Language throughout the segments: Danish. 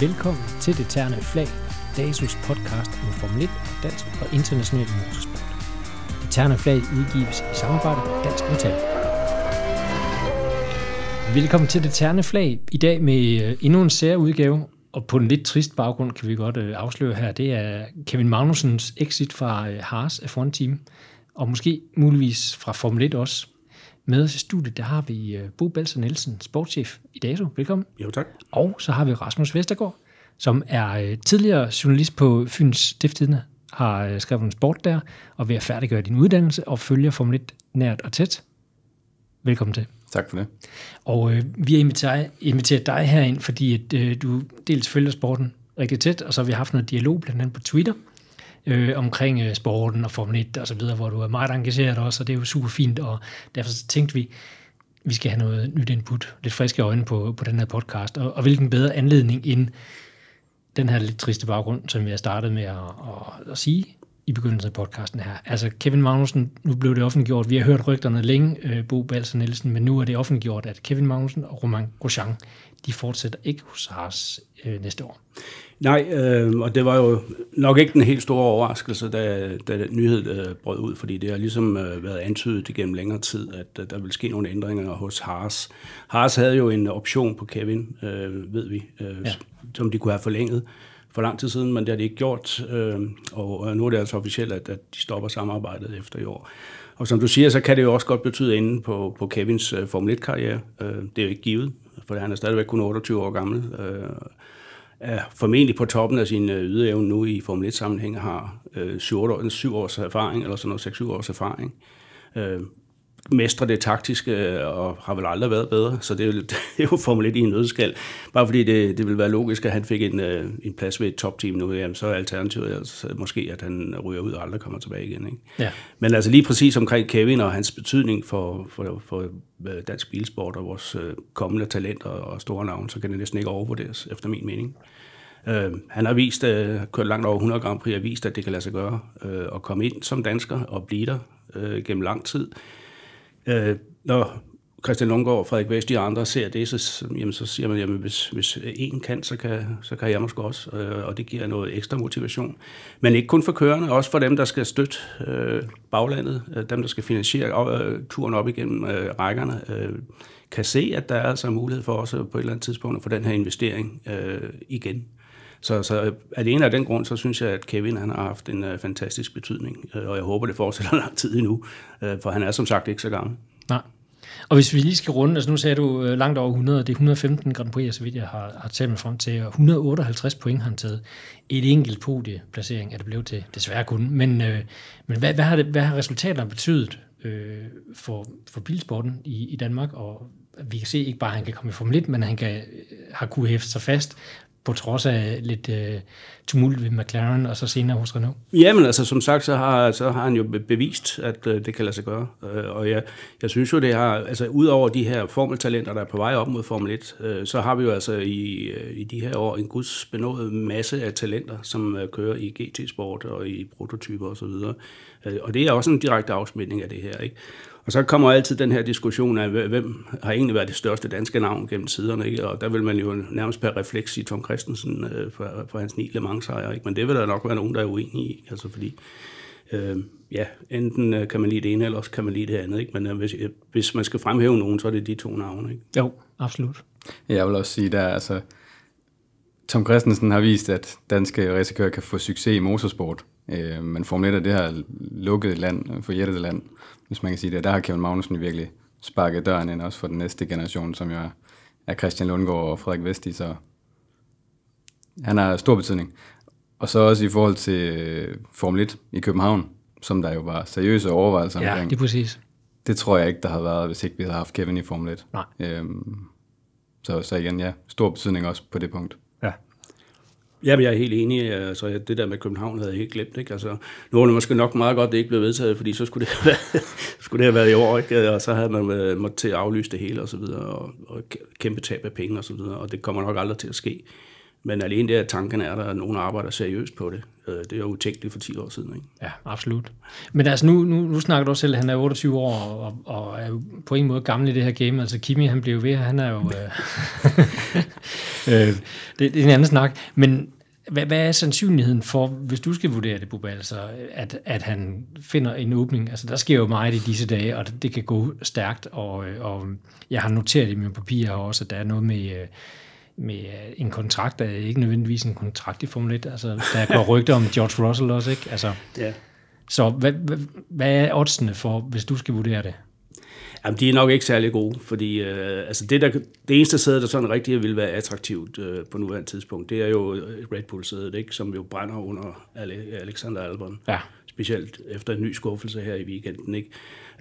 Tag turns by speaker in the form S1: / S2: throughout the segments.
S1: Velkommen til Det Terne Flag, DASUS podcast om Formel 1, dansk og international motorsport. Det Terne Flag udgives i samarbejde med Dansk Metal. Velkommen til Det Terne Flag. I dag med øh, endnu en særudgave, og på en lidt trist baggrund kan vi godt øh, afsløre her, det er Kevin Magnusens exit fra øh, Haas af Team, og måske muligvis fra Formel 1 også. Med i studiet, der har vi Bo Balser Nielsen, sportschef i DASO. Velkommen.
S2: Jo, tak.
S1: Og så har vi Rasmus Vestergaard, som er øh, tidligere journalist på Fyns Stiftstidende, har øh, skrevet en sport der, og vil at færdiggøre din uddannelse og følger Formel 1 nært og tæt. Velkommen til.
S3: Tak for det.
S1: Og øh, vi har inviteret, inviteret dig herind, fordi at, øh, du dels følger sporten rigtig tæt, og så har vi haft noget dialog blandt andet på Twitter, øh, omkring øh, sporten og Formel 1 og så videre, hvor du er meget engageret også, og det er jo super fint, og derfor så tænkte vi, vi skal have noget nyt input, lidt friske øjne på, på den her podcast, og, og hvilken bedre anledning end den her lidt triste baggrund, som vi startede startet med at, at, at sige i begyndelsen af podcasten her. Altså Kevin Magnussen, nu blev det offentliggjort, vi har hørt rygterne længe, øh, Bo Balser Nielsen, men nu er det offentliggjort, at Kevin Magnussen og Romain Grosjean, de fortsætter ikke hos Haas øh, næste år.
S2: Nej, øh, og det var jo nok ikke den helt store overraskelse, da, da den nyhed øh, brød ud, fordi det har ligesom øh, været antydet igennem længere tid, at øh, der vil ske nogle ændringer hos Haas. Haas havde jo en option på Kevin, øh, ved vi, øh, ja. som de kunne have forlænget for lang tid siden, men det har de ikke gjort, øh, og nu er det altså officielt, at, at de stopper samarbejdet efter i år. Og som du siger, så kan det jo også godt betyde enden på, på Kevins øh, Formel 1-karriere. Øh, det er jo ikke givet, for han er stadigvæk kun 28 år gammel. Øh, er formentlig på toppen af sin øh, ydeevne nu i Formel 1-sammenhæng, har øh, 7, år, 7 års erfaring, eller sådan noget 6-7 års erfaring. Øh, mestre det taktiske, og har vel aldrig været bedre, så det er jo, det er jo Formel 1 i en nødskal. Bare fordi det, det vil være logisk, at han fik en, øh, en plads ved et topteam nu, jamen, så er alternativet altså, måske, at han ryger ud og aldrig kommer tilbage igen. Ikke? Ja. Men altså lige præcis omkring Kevin og hans betydning for, for, for øh, dansk bilsport og vores øh, kommende talenter og store navn, så kan det næsten ikke overvurderes, efter min mening. Uh, han har vist, uh, kørt langt over 100 Grand Prix, og vist, at det kan lade sig gøre uh, at komme ind som dansker og blive der uh, gennem lang tid. Øh, når Christian Lundgaard og Frederik Vest og andre ser det, så, jamen, så siger man, jamen, hvis, hvis en kan, så kan, så kan jeg måske også, øh, og det giver noget ekstra motivation. Men ikke kun for kørende, også for dem, der skal støtte øh, baglandet, øh, dem, der skal finansiere øh, turen op igennem øh, rækkerne, øh, kan se, at der er altså mulighed for også på et eller andet tidspunkt at få den her investering øh, igen. Så, så alene af den grund, så synes jeg, at Kevin han har haft en uh, fantastisk betydning, uh, og jeg håber, det fortsætter lang tid endnu, uh, for han er som sagt ikke så gammel.
S1: Nej. Og hvis vi lige skal runde, altså nu sagde du uh, langt over 100, det er 115 Grand Prix, så vidt jeg har, har talt mig frem til, og 158 point har han taget. Et enkelt podieplacering er det blevet til, desværre kun. Men, uh, men hvad, hvad, har det, hvad har resultaterne betydet uh, for, for bilsporten i, i Danmark, og vi kan se ikke bare, at han kan komme i Formel 1, men han kan, har kunne hæfte sig fast på trods af lidt øh, tumult ved McLaren, og så senere hos Renault?
S2: Jamen altså, som sagt, så har, så har han jo bevist, at øh, det kan lade sig gøre. Øh, og jeg, jeg synes jo, det har, altså udover de her formeltalenter, der er på vej op mod Formel 1, øh, så har vi jo altså i, øh, i de her år en gudsbenået masse af talenter, som øh, kører i GT-sport og i prototyper osv. Og, øh, og det er også en direkte afsmitning af det her, ikke? Og så kommer altid den her diskussion af, hvem har egentlig været det største danske navn gennem tiderne, ikke? og der vil man jo nærmest per refleks sige Tom Christensen øh, for, for hans ni Le Mans sejre, ikke? men det vil der nok være nogen, der er uenige i, altså fordi øh, ja, enten øh, kan man lide det ene, eller også kan man lide det andet, ikke? men øh, hvis, øh, hvis man skal fremhæve nogen, så er det de to navne. Ikke?
S1: Jo, absolut.
S3: Jeg vil også sige, der altså, Tom Christensen har vist, at danske racekører kan få succes i motorsport, øh, men Formel 1 er det her lukkede land, forjættede land, hvis man kan sige det. Der har Kevin Magnussen virkelig sparket døren ind, også for den næste generation, som jo er, Christian Lundgaard og Frederik Vesti, så han har stor betydning. Og så også i forhold til øh, Formel 1 i København, som der jo var seriøse overvejelser
S1: ja,
S3: omkring.
S1: det er præcis.
S3: Det tror jeg ikke, der havde været, hvis ikke vi havde haft Kevin i Formel 1.
S1: Nej. Øhm,
S3: så, så igen, ja, stor betydning også på det punkt.
S2: Jamen, jeg er helt enig. Øh, altså, det der med København havde jeg helt glemt. Ikke? Altså, nu var det måske nok meget godt, at det ikke blev vedtaget, fordi så skulle det have været, skulle det have været i år, ikke? og så havde man øh, måttet til at aflyse det hele og så videre, og, og kæmpe tab af penge og så videre, og det kommer nok aldrig til at ske. Men alene det, at tanken er der, at nogen arbejder seriøst på det, øh, det er jo utænkeligt for 10 år siden. Ikke?
S1: Ja, absolut. Men altså nu, nu, nu snakker du også selv, at han er 28 år og, og er jo på en måde gammel i det her game. Altså Kimi, han bliver ved, han er jo... Øh, øh, det, det er en anden snak. Men hvad, hvad er sandsynligheden for, hvis du skal vurdere det, Bubba, altså, at, at han finder en åbning? Altså, der sker jo meget i disse dage, og det, det kan gå stærkt, og, øh, og jeg har noteret i mine papirer også, at der er noget med, med en kontrakt, der er ikke nødvendigvis en kontrakt i Formel 1. Altså, der går rygter om George Russell også, ikke? Altså,
S2: Ja.
S1: så hvad, hvad, hvad er oddsene for, hvis du skal vurdere det?
S2: Jamen, de er nok ikke særlig gode, fordi øh, altså det, der, det eneste sæde, der sådan rigtig vil være attraktivt øh, på nuværende tidspunkt, det er jo Red Bull-sædet, ikke? som jo brænder under Ale- Alexander Albon.
S1: Ja.
S2: Specielt efter en ny skuffelse her i weekenden. Ikke?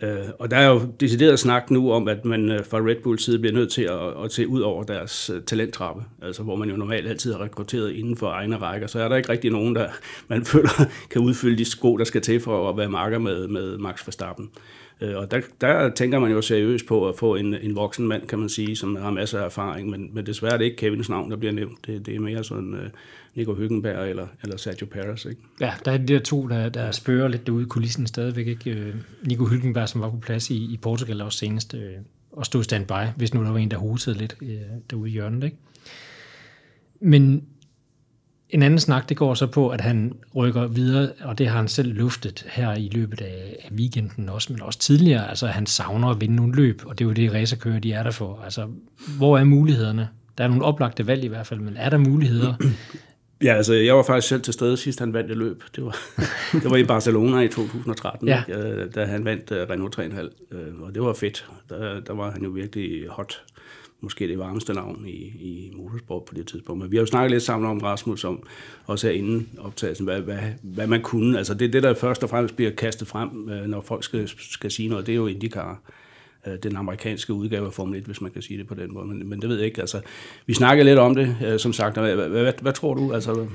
S2: Øh, og der er jo decideret snak nu om, at man øh, fra Red Bulls side bliver nødt til at, at se ud over deres øh, talenttrappe, altså hvor man jo normalt altid har rekrutteret inden for egne rækker, så er der ikke rigtig nogen, der man føler kan udfylde de sko, der skal til for at være marker med, med Max Verstappen. Øh, Og der, der tænker man jo seriøst på at få en, en voksen mand, kan man sige, som har masser af erfaring, men, men desværre er det ikke Kevins navn, der bliver nævnt. Det, det er mere sådan øh, Nico Hyggenberg eller, eller Sergio Perez. Ikke?
S1: Ja, der er de der to, der, der spørger lidt derude i kulissen stadigvæk. Ikke? Øh, Nico Hülkenberg, som var på plads i, i Portugal også senest, øh, og stod standby, hvis nu der var en, der husede lidt øh, derude i hjørnet. Ikke? Men en anden snak, det går så på, at han rykker videre, og det har han selv luftet her i løbet af af weekenden også, men også tidligere. Altså, han savner at vinde nogle løb, og det er jo det, racerkører, de er der for. Altså, hvor er mulighederne? Der er nogle oplagte valg i hvert fald, men er der muligheder?
S2: Ja, altså jeg var faktisk selv til stede sidst, han vandt et løb. Det var, det var i Barcelona i 2013,
S1: Ja.
S2: Øh, da han vandt uh, Renault 3,5, øh, og det var fedt. Der, der var han jo virkelig hot. Måske det varmeste navn i, i motorsport på det tidspunkt. Men vi har jo snakket lidt sammen om Rasmus, om også her inden optagelsen, hvad, hvad, hvad man kunne. Altså det, det, der først og fremmest bliver kastet frem, øh, når folk skal, skal sige noget, det er jo IndyCar øh, Øh, den amerikanske udgave af Formel 1, hvis man kan sige det på den måde. Men, men det ved jeg ikke. Altså, vi snakkede lidt om det, øh, som sagt. Hvad, hvad, hvad, hvad tror du? Altså,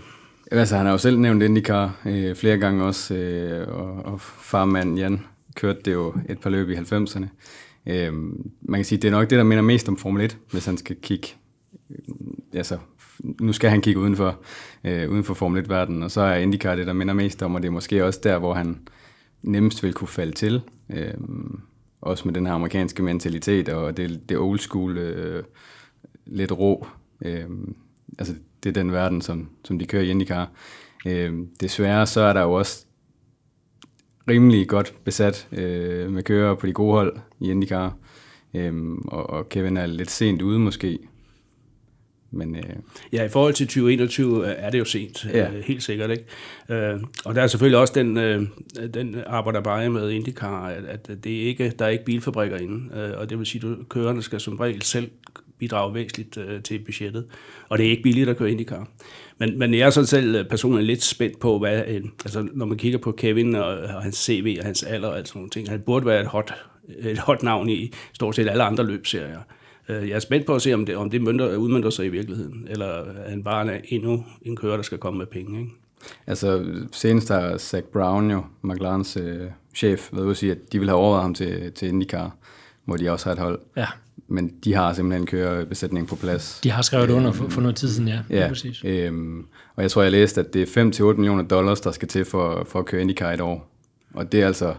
S3: Altså, han har jo selv nævnt IndyCar øh, flere gange også, øh, og, og farmand Jan kørte det jo et par løb i 90'erne. Øh, man kan sige, det er nok det, der minder mest om Formel 1, hvis han skal kigge. øh, Altså, nu skal han kigge udenfor, øh, uden for Formel 1-verdenen, og så er IndyCar det, der minder mest om, og det er måske også der, hvor han nemmest vil kunne falde til. Øh, også med den her amerikanske mentalitet, og det, det old school, øh, lidt rå. Øh, altså, det er den verden, som, som de kører i IndyCar. Øh, desværre så er der jo også rimelig godt besat øh, med kører på de gode hold i IndyCar. Øh, og, og Kevin er lidt sent ude måske. Men øh,
S2: Ja, i forhold til 2021 er det jo sent,
S3: Ja.
S2: ja. helt sikkert. ikke. Øh, Og der er selvfølgelig også den, øh, den arbejder bare med IndyCar, at, at det er ikke, der er ikke bilfabrikker inde, øh, og det vil sige, at kørerne skal som regel selv bidrage væsentligt øh, til budgettet, og det er ikke billigt at køre IndyCar. Men, men jeg er sådan selv øh, personligt lidt spændt på, hvad, en, altså når man kigger på Kevin og, og hans CV og hans alder og alt sådan nogle ting, han burde være et hot, et hot navn i stort set alle andre løbserier. Øh, Jeg er spændt på at se, om det, om det mønter, udmønter sig i virkeligheden, eller er han bare er endnu en kører, der skal komme med penge. Ikke?
S3: altså, senest har Zach Brown jo, McLarens øh, chef, været ude at sige, at de vil have overvejet ham til, til IndyCar, hvor de også har et hold.
S1: Ja,
S3: Men de har simpelthen kørebesætning på plads.
S1: de har skrevet under for, for noget tid siden, ja.
S3: Ja,
S1: præcis.
S3: øhm, og jeg tror, jeg læste, at det er 5-8 millioner dollars, der skal til for, for at køre IndyCar et år. Og det er altså,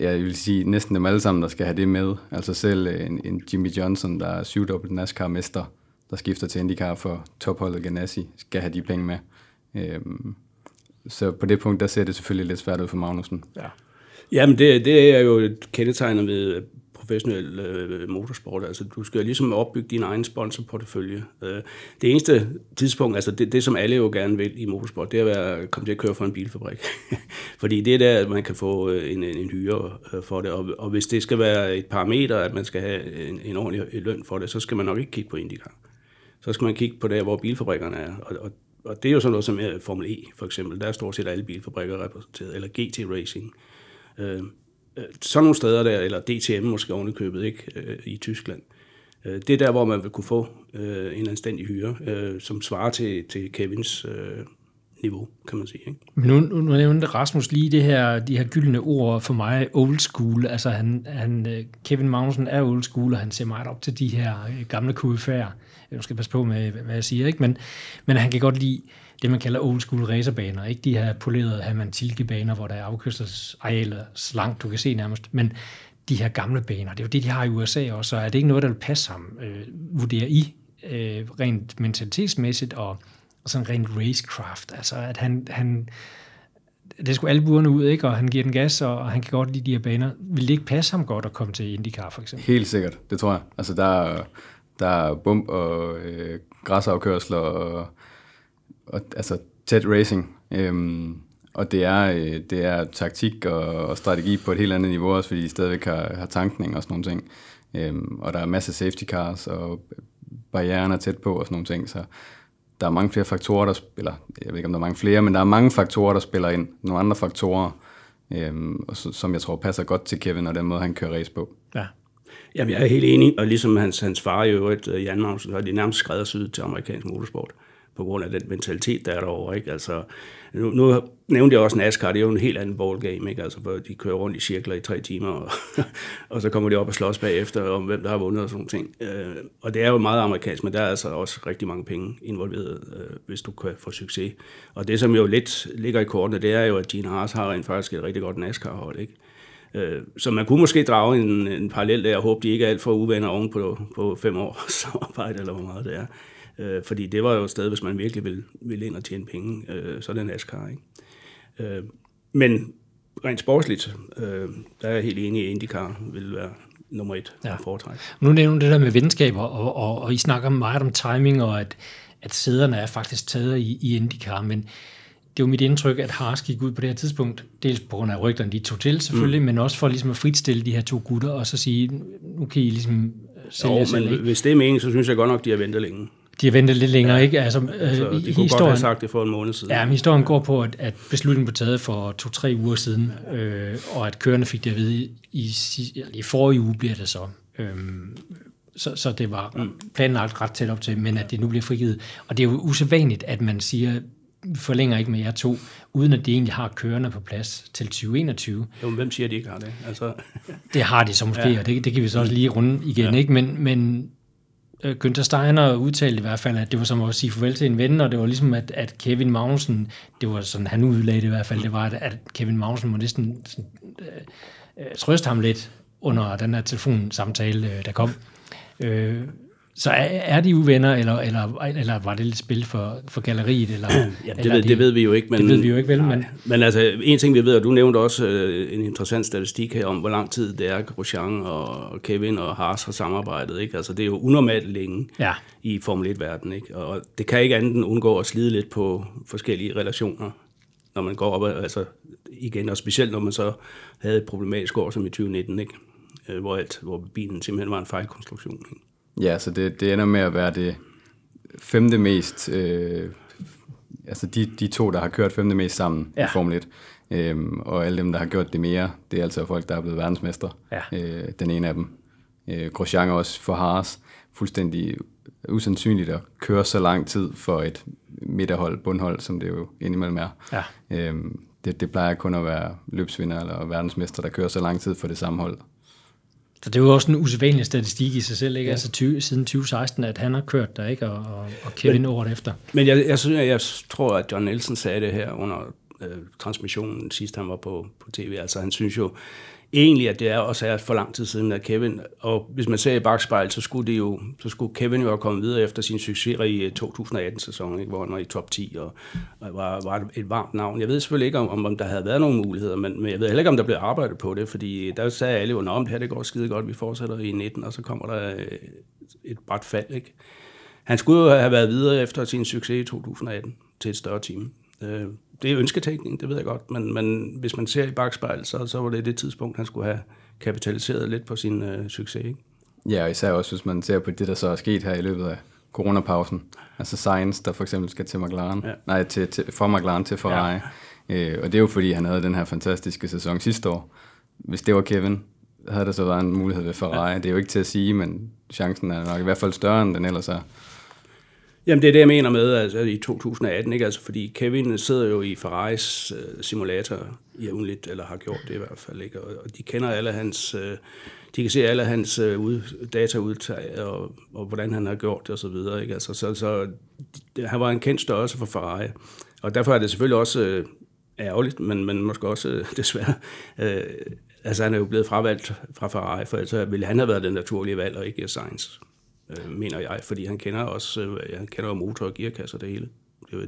S3: jeg vil sige, næsten dem alle sammen, der skal have det med. Altså selv øh, en, en Jimmy Johnson, der er syvdobbelt NASCAR-mester, der skifter til IndyCar for topholdet Ganassi, skal have de penge med. Øhm, så på det punkt, der ser det selvfølgelig lidt svært ud for Magnussen.
S1: Ja.
S2: Jamen, det, det er jo et kendetegn ved professionel øh, motorsport. Altså, du skal ligesom opbygge din egen sponsorportefølje. Øh, det eneste tidspunkt, altså det, det, som alle jo gerne vil i motorsport, det er at være, komme til at køre for en bilfabrik. Fordi det er der, at man kan få en, en, en hyre øh, for det. Og, og hvis det skal være et parameter, at man skal have en, en ordentlig øh, løn for det, så skal man nok ikke kigge på IndyCar. Så skal man kigge på der, hvor bilfabrikkerne er. Og, og, og det er jo sådan noget som Formel E, for eksempel. Der er stort set alle bilfabrikker repræsenteret, eller GT Racing. Øh, sådan nogle steder der, eller DTM måske ovenikøbet, ikke, øh, i Tyskland. Øh, det er der, hvor man vil kunne få øh, en anstændig hyre, øh, som svarer til, til Kevins øh, niveau, kan man sige. Ikke?
S1: Men nu, nu nævnte Rasmus lige det her, de her gyldne ord for mig, old school. Altså han, han, Kevin Magnussen er old school, og han ser meget op til de her gamle QF'er. Jeg skal passe på med, hvad jeg siger, ikke? Men, men han kan godt lide det, man kalder old school racerbaner. Ikke de her polerede Hermann Tilke-baner, hvor der er afkørselsarealer langt, du kan se nærmest. Men de her gamle baner, det er jo det, de har i USA også, og er det ikke noget, der vil passe ham, øh, vurderer I, øh, rent mentalitetsmæssigt og, og sådan rent racecraft. Altså, at han, han det skulle alle burene ud, ikke? og han giver den gas, og, og han kan godt lide de her baner. Vil det ikke passe ham godt at komme til IndyCar, for eksempel?
S3: Helt sikkert, det tror jeg. Altså, der er, der er bump og øh, græsafkørsler og, og altså tæt racing. Øhm, og det er, øh, det er taktik og, og strategi på et helt andet niveau også, fordi de stadigvæk har, har tankning og sådan nogle ting. Øhm, og der er masser af safety cars, og barrieren er tæt på og sådan nogle ting, så der er mange flere faktorer, der spiller, jeg ved ikke om der er mange flere, men der er mange faktorer, der spiller ind, nogle andre faktorer, øhm, og som jeg tror passer godt til Kevin og den måde, han kører race på.
S1: Ja.
S2: Jamen, jeg er helt enig, og ligesom hans, hans far i øvrigt, øh, Jan Magnussen, så er de nærmest skræddersyet til amerikansk motorsport på grund af den mentalitet, der er derovre. Ikke? Altså, nu, nu nævnte jeg også NASCAR, det er jo en helt anden ballgame, ikke? Altså, hvor de kører rundt i cirkler i tre timer, og, og så kommer de op og slås bagefter om, hvem der har vundet og sådan ting. Øh, og det er jo meget amerikansk, men der er altså også rigtig mange penge involveret, øh, hvis du kan få succes. Og det, som jo lidt ligger i kortene, det er jo, at Gene Haas har rent faktisk et rigtig godt NASCAR-hold, ikke? Øh, så man kunne måske drage en, en parallel der, og håbe, de ikke er alt for uvenner oven på, på fem år samarbejde, eller hvor meget det er. Øh, fordi det var jo et sted, hvis man virkelig ville, ville ind og tjene penge, øh, så er det NASCAR. Ikke? Øh, men rent sportsligt, øh, der er jeg helt enig i, at IndyCar vil være nummer et ja. at foretrække.
S1: Nu nævner du det der med venskaber, og, og, og I snakker meget om timing, og at, at sæderne er faktisk taget i, i IndyCar, men det er jo mit indtryk, at Haas gik ud på det her tidspunkt, dels på grund af rygterne, de tog til selvfølgelig, mm. men også for ligesom at fritstille de her to gutter, og så sige, nu kan I ligesom sælge
S2: jo,
S1: men selv,
S2: hvis det er meningen, så synes jeg godt nok, de har ventet længe.
S1: De har ventet lidt længere, ja. ikke? Altså,
S2: altså, de kunne godt have sagt det for en måned siden.
S1: Ja, men historien går på, at, at beslutningen blev taget for to-tre uger siden, øh, og at kørende fik det at vide i, i, i forrige uge bliver det så. Øhm, så, så det var mm. planlagt ret tæt op til, men at det nu bliver frigivet. Og det er jo usædvanligt, at man siger, vi forlænger ikke med jer to, uden at de egentlig har kørende på plads til 2021.
S2: Jo, men hvem siger, at de ikke har det? Altså...
S1: det har de så måske, ja. og det, det kan vi så også lige runde igen, ja. ikke? Men, men øh, Øh, Günther Steiner udtalte i hvert fald, at det var som at sige farvel til en ven, og det var ligesom, at, at Kevin Magnussen, det var sådan, han udlagde det i hvert fald, det var, at, at Kevin Magnussen må næsten sådan, øh, trøste ham lidt under den her telefonsamtale, øh, der kom. Øh, så er, er de uvenner, eller, eller, eller var det lidt spil for, for galleriet? Eller,
S2: ja, det, eller ved, de, det ved vi jo ikke. Men,
S1: det ved vi jo ikke vel. Men,
S2: men altså, en ting vi ved, og du nævnte også øh, en interessant statistik her om, hvor lang tid det er, Grosjean og Kevin og Haas har samarbejdet. Ikke? Altså, det er jo unormalt længe
S1: ja.
S2: i Formel 1-verdenen. Ikke? Og det kan ikke andet end undgå at slide lidt på forskellige relationer, når man går op, altså igen, og specielt når man så havde et problematisk år som i 2019, ikke? Øh, hvor, alt, hvor bilen simpelthen var en fejlkonstruktion. Ikke?
S3: Ja, så det, det ender med at være det femte mest, øh, altså de, de to, der har kørt femte mest sammen ja. i Formel 1. Øhm, og alle dem, der har gjort det mere, det er altså folk, der er blevet verdensmestre. Ja. Øh, den ene af dem. Øh, Grosjean også for Haas. Fuldstændig usandsynligt at køre så lang tid for et midterhold, bundhold, som det jo indimellem er. Ja. Øhm, det, det plejer kun at være løbsvinder eller verdensmester, der kører så lang tid for det samme hold.
S1: Så det er jo også en usædvanlig statistik i sig selv, ikke? Ja. Altså 20, siden 2016, at han har kørt der, ikke? Og, og Kevin men, året efter.
S2: Men jeg, jeg, synes, jeg tror, at John Nielsen sagde det her under øh, transmissionen sidst han var på, på tv. Altså han synes jo, egentlig, at det er også er for lang tid siden, at Kevin, og hvis man ser i bagspejlet, så skulle, det jo, så skulle Kevin jo have kommet videre efter sin succes i 2018-sæsonen, ikke, hvor han var i top 10 og, og var, var et varmt navn. Jeg ved selvfølgelig ikke, om, om der havde været nogle muligheder, men, men jeg ved heller ikke, om der blev arbejdet på det, fordi der sagde alle jo, om det her det går skide godt, vi fortsætter i 19, og så kommer der eh, et bræt fald. Ikke? Han skulle jo have været videre efter sin succes i 2018 til et større team. Øh, det er ønsketænkning, det ved jeg godt, men, men hvis man ser i bagspejl, så, så var det det tidspunkt, han skulle have kapitaliseret lidt på sin øh, succes. Ikke?
S3: Ja, og især også, hvis man ser på det, der så er sket her i løbet af coronapausen. Altså Science, der for eksempel skal til McLaren, ja. nej, til, til, fra McLaren til Ferrari. Ja. Øh, og det er jo fordi, han havde den her fantastiske sæson sidste år. Hvis det var Kevin, havde der så været en mulighed ved Ferrari. Ja. Det er jo ikke til at sige, men chancen er nok i hvert fald større, end den ellers er.
S2: Jamen det er det, jeg mener med altså, i 2018, ikke? Altså, fordi Kevin sidder jo i Ferraris uh, simulator jævnligt, eller har gjort det i hvert fald, ikke? Og, og de kender alle hans, uh, de kan se alle hans uh, ud, dataudtag, og, og hvordan han har gjort det, og så videre, ikke? Altså, så, så det, han var en kendt størrelse for Ferrari, og derfor er det selvfølgelig også uh, ærgerligt, men, men måske også uh, desværre, uh, altså han er jo blevet fravalgt fra Ferrari, for ellers ville han have været den naturlige valg, og ikke Sainz øh, mener jeg, fordi han kender også, øh, han kender jo motor og gearkasse og det hele.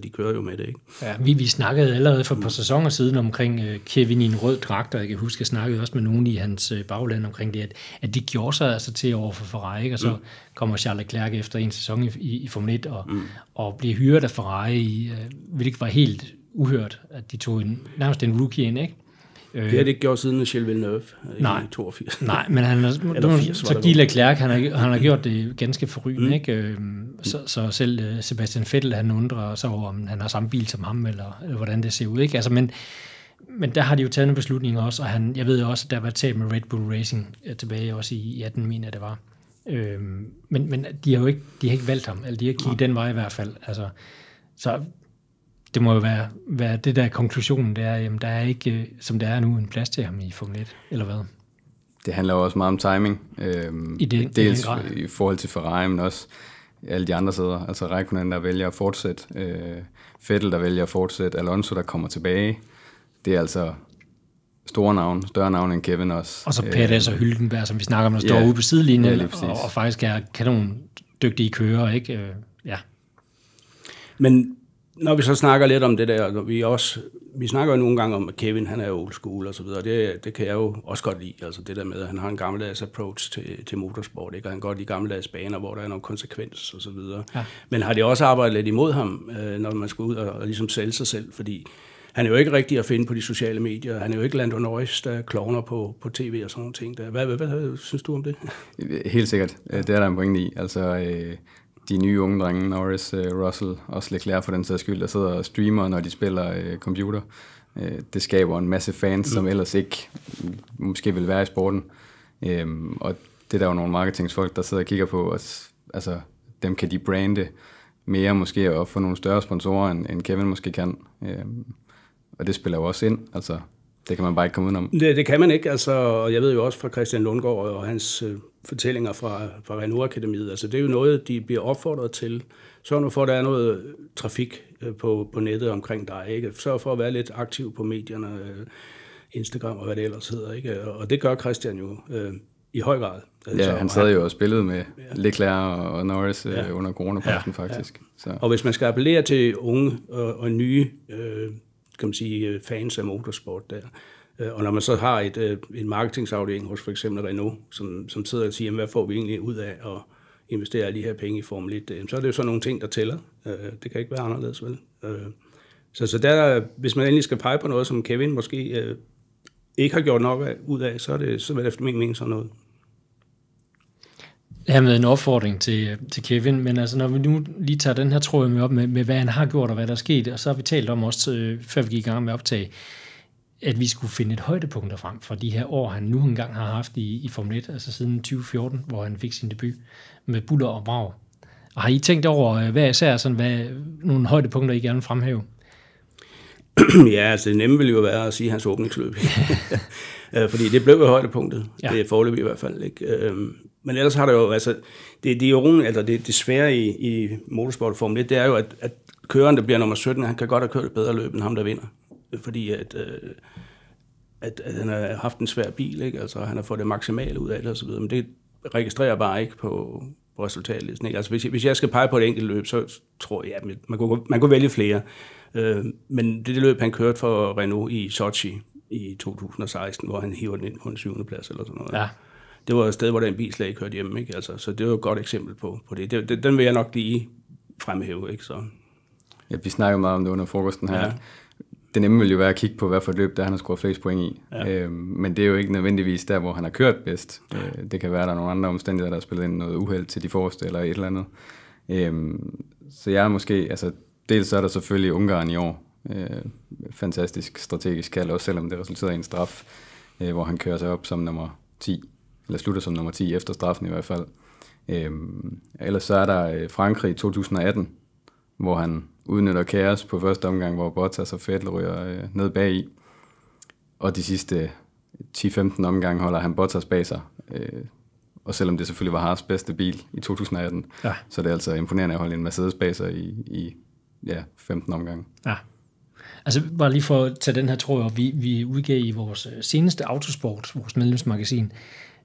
S2: De kører jo med det, ikke?
S1: Ja, vi, vi snakkede allerede for et par sæsoner siden omkring øh, Kevin i en rød dragt, og jeg kan huske, jeg snakkede også med nogen i hans øh, bagland omkring det, at, at de gjorde sig altså til over for Ferrari, ikke? og så mm. kommer Charles Leclerc efter en sæson i, i, i Formel 1 og, mm. og bliver hyret af Ferrari, øh, hvilket var helt uhørt, at de tog en, nærmest en rookie ind, ikke?
S2: Øh, det har det ikke gjort siden Michel Villeneuve nej, i 82.
S1: Nej, men han har, nu, 80, så Guy Leclerc, han har, han har gjort det ganske forrygende, mm. ikke? Øhm, så, så selv øh, Sebastian Vettel, han undrer sig over, om han har samme bil som ham, eller, eller hvordan det ser ud, ikke? Altså, men, men der har de jo taget en beslutning også, og han, jeg ved også, at der var tab med Red Bull Racing øh, tilbage også i 18, mener jeg det var. Øhm, men, men de har jo ikke, de har ikke valgt ham, eller de har kigget den vej i hvert fald. Altså, så det må jo være, være det der konklusionen, det er, jamen, der er ikke, øh, som det er nu, en plads til ham i Formel 1, eller hvad?
S3: Det handler jo også meget om timing. Øhm, I det, dels i, i forhold til Ferrari, men også alle de andre sæder. Altså Raikkonen, der vælger at fortsætte, øh, Vettel, der vælger at fortsætte, Alonso, der kommer tilbage. Det er altså store navn, større navn end Kevin også.
S1: Og så Perez og Hylkenberg, som vi snakker om, der står ja, ude på sidelinjen, ja, og, og faktisk er kanon dygtige kører, ikke? Øh, ja.
S2: Men når vi så snakker lidt om det der, vi også, vi snakker jo nogle gange om, at Kevin han er old school og så videre, det, det kan jeg jo også godt lide, altså det der med, at han har en gammeldags approach til, til motorsport, ikke? og han går de gammeldags baner, hvor der er nogle konsekvens og så videre. Ja. Men har det også arbejdet lidt imod ham, øh, når man skal ud og, og ligesom sælge sig selv, fordi han er jo ikke rigtig at finde på de sociale medier. Han er jo ikke Lando Norris, der klovner på, på tv og sådan nogle ting. Hvad, hvad, hvad, hvad synes du om det?
S3: Helt sikkert. Det er der en pointe i. Altså, øh, de nye unge drenge, Norris, uh, Russell, også Leclerc for den sags skyld, der sidder og streamer, når de spiller uh, computer. Uh, det skaber en masse fans, mm. som ellers ikke måske vil være i sporten. Um, og det er der jo nogle marketingsfolk, der sidder og kigger på, at altså, dem kan de brande mere måske, og få nogle større sponsorer, end, end Kevin måske kan. Um, og det spiller jo også ind. Altså, det kan man bare ikke komme udenom.
S2: Det, det kan man ikke, altså, og jeg ved jo også fra Christian Lundgaard og hans øh, fortællinger fra, fra Renault Akademiet, altså det er jo noget, de bliver opfordret til. Sørg nu for, at der er noget trafik øh, på, på nettet omkring dig, ikke? Sørg for at være lidt aktiv på medierne, øh, Instagram og hvad det ellers hedder, ikke? Og det gør Christian jo øh, i høj grad.
S3: Altså, ja, han sad jo og spillede med ja. Leclerc og Norris øh, ja. under coronaposten ja, faktisk.
S2: Ja. Så. Og hvis man skal appellere til unge og, og nye øh, kan man sige, øh, fans af motorsport der. Øh, og når man så har et, øh, en marketingsafdeling hos for eksempel Renault, som, som sidder og siger, hvad får vi egentlig ud af at investere alle de her penge i Formel 1, så er det jo sådan nogle ting, der tæller. Det kan ikke være anderledes, vel? Så, så der, hvis man endelig skal pege på noget, som Kevin måske ikke har gjort nok ud af, så er det, så er det efter min mening sådan noget
S1: med en opfordring til, til Kevin, men altså når vi nu lige tager den her tråd med op med, med, hvad han har gjort og hvad der er sket, og så har vi talt om også, øh, før vi gik i gang med optag, at vi skulle finde et højdepunkt frem for de her år, han nu engang har haft i, i Formel 1, altså siden 2014, hvor han fik sin debut med buller og brag. Og har I tænkt over, øh, hvad især sådan, hvad, nogle højdepunkter, I gerne vil fremhæve?
S2: ja, altså det nemme ville jo være at sige hans åbningsløb. Øh, fordi det blev jo højdepunktet. Ja. Det er forløb i hvert fald. Ikke? Men ellers har der jo, altså, det, det, jo, altså det, det svære i, i motorsport Formel 1, det er jo, at, at køreren, der bliver nummer 17, han kan godt have kørt et bedre løb end ham, der vinder. Fordi at, øh, at, at han har haft en svær bil, ikke? Altså, han har fået det maksimale ud af det og så videre. Men det registrerer bare ikke på, på resultatet. Ikke? Altså, hvis, hvis jeg skal pege på et enkelt løb, så tror jeg, at man kunne, man kunne vælge flere. Øh, men det, det løb, han kørte for Renault i Sochi i 2016, hvor han hiver den ind på en syvende plads eller sådan noget. Ja det var et sted, hvor den bil slet ikke hørte hjemme. Ikke? Altså, så det var et godt eksempel på, på det. det, det den vil jeg nok lige fremhæve. Ikke? Så.
S3: Ja, vi snakker meget om det under frokosten her. Ja. Det nemme vil jo være at kigge på, hvad for løb, der han har scoret flest point i. Ja. Øhm, men det er jo ikke nødvendigvis der, hvor han har kørt bedst. Øh, det kan være, at der er nogle andre omstændigheder, der har spillet ind noget uheld til de forreste eller et eller andet. Øhm, så jeg er måske, altså dels så er der selvfølgelig Ungarn i år. Øh, fantastisk strategisk kald, også selvom det resulterede i en straf, øh, hvor han kører sig op som nummer 10 eller slutter som nummer 10 efter straffen i hvert fald. Øhm, ellers så er der øh, Frankrig 2018, hvor han udnytter kaos på første omgang, hvor Bottas og Vettel ryger øh, ned bag i. Og de sidste 10-15 omgange holder han Bottas bag sig. Øh, og selvom det selvfølgelig var Haas bedste bil i 2018, ja. så er det altså imponerende at holde en Mercedes bag sig i, i ja, 15 omgange.
S1: Ja. Altså bare lige for at tage den her tråd vi, vi udgav i vores øh, seneste Autosport, vores medlemsmagasin,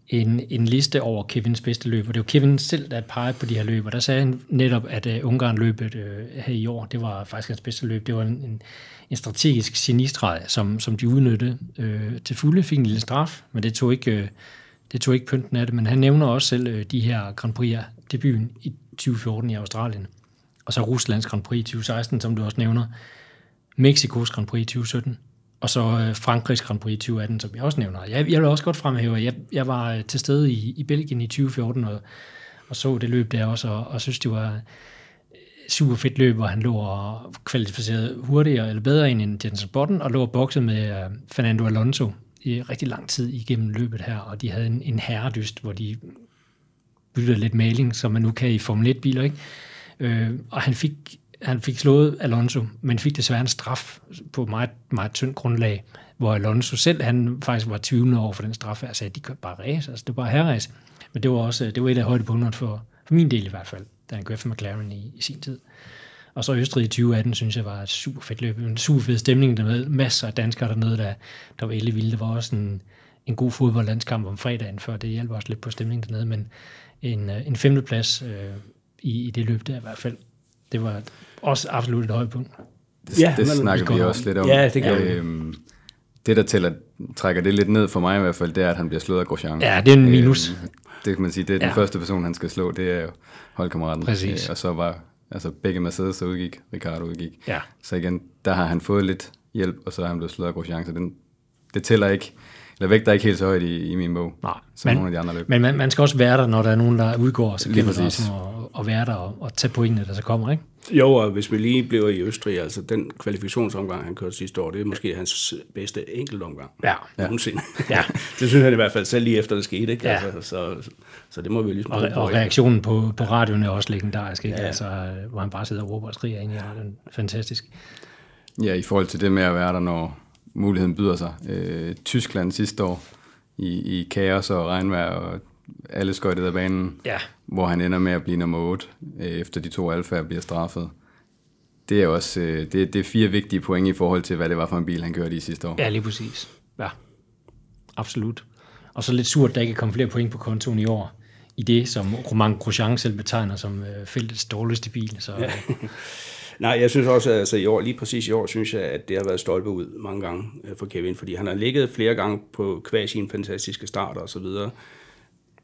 S1: en, en liste over Kevins bedste løb, og det var Kevin selv, der pegede på de her løb, og der sagde han netop, at øh, uh, Ungarn-løbet uh, øh, her i år, det var faktisk hans bedste løb. Det var en, en, en strategisk genistreg, som, som de udnyttede uh, til fulde, fik en lille straf, men det tog ikke, uh, det tog ikke pynten af det, men han nævner også selv uh, de her Grand Prix'er debuten i 2014 i Australien, og så Ruslands Grand Prix i 2016, som du også nævner, Mexikos Grand Prix i 2017, og så øh, Frankrigs Grand Prix i 2018, som jeg også nævner. Jeg, jeg vil også godt fremhæve, at jeg, jeg var øh, til stede i, i Belgien i 2014, og, og så det løb der også, og, og synes, det var øh, super fedt løb, hvor han lå og kvalificeret hurtigere eller bedre end Jensen Botten, og lå og bokset med øh, Fernando Alonso i rigtig lang tid igennem løbet her, og de havde en, en herredyst, hvor de byttede lidt maling, som man nu kan i Formel 1-biler, ikke? Øh, og han fik han fik slået Alonso, men fik desværre en straf på meget, meget tyndt grundlag, hvor Alonso selv, han faktisk var tvivlende over for den straf, og sagde, at de kørte bare race, altså det var bare herrace. Men det var også det var et af højdepunkterne for, for min del i hvert fald, da han kørte for McLaren i, i sin tid. Og så Østrig i 2018, synes jeg var et super fedt løb. En super fed stemning dernede. Masser af danskere dernede, der, der var elle vilde. Der var også en, en god fodboldlandskamp om fredagen før. Det hjalp også lidt på stemningen dernede. Men en, øh, en femteplads øh, i, i det løb der i hvert fald det var også absolut et højdepunkt.
S3: Det, ja, det snakker vi også lidt om.
S2: Ja, det gør øhm,
S3: Det, der tæller, trækker det lidt ned for mig i hvert fald, det er, at han bliver slået af Grosjean.
S1: Ja, det er en minus. Øhm,
S3: det kan man sige, det er ja. den første person, han skal slå, det er jo holdkammeraten.
S1: Præcis.
S3: Øh, og så var altså begge Mercedes så udgik, Ricardo udgik.
S1: Ja.
S3: Så igen, der har han fået lidt hjælp, og så er han blevet slået af Grosjean, så den, det tæller ikke eller vægter ikke helt så højt i, i min bog,
S1: Nej,
S3: som
S1: men,
S3: nogle af de andre løb.
S1: Men man, man skal også være der, når der er nogen, der udgår, så gælder det også at, at være der og, og tage pointene, der så kommer, ikke?
S2: Jo, og hvis vi lige bliver i Østrig, altså den kvalifikationsomgang, han kørte sidste år, det er måske hans bedste enkeltomgang.
S1: Ja.
S2: Nogensinde.
S1: Ja.
S2: det synes han i hvert fald selv lige efter det skete, ikke?
S1: Ja.
S2: Altså, så, så det må vi ligesom...
S1: Og, og reaktionen på, på radioen er også legendarisk, ikke? Ja. Altså, hvor han bare sidder og råber og skriger ind i den. Fantastisk.
S3: Ja, i forhold til det med at være der, når muligheden byder sig. Øh, Tyskland sidste år, i, i kaos og regnvejr, og alle skøjtede af banen,
S1: ja.
S3: hvor han ender med at blive nummer 8, øh, efter de to alfaer bliver straffet. Det er også øh, det, det er fire vigtige point i forhold til, hvad det var for en bil, han kørte i sidste år.
S1: Ja, lige præcis. Ja, absolut. Og så lidt surt, at der ikke kom flere point på kontoen i år, i det, som Romain Grosjean selv betegner som øh, feltets dårligste bil. Så, ja.
S2: Nej, jeg synes også, altså, i år, lige præcis i år, synes jeg, at det har været stolpe ud mange gange øh, for Kevin, fordi han har ligget flere gange på kvæg sin fantastiske start og så videre.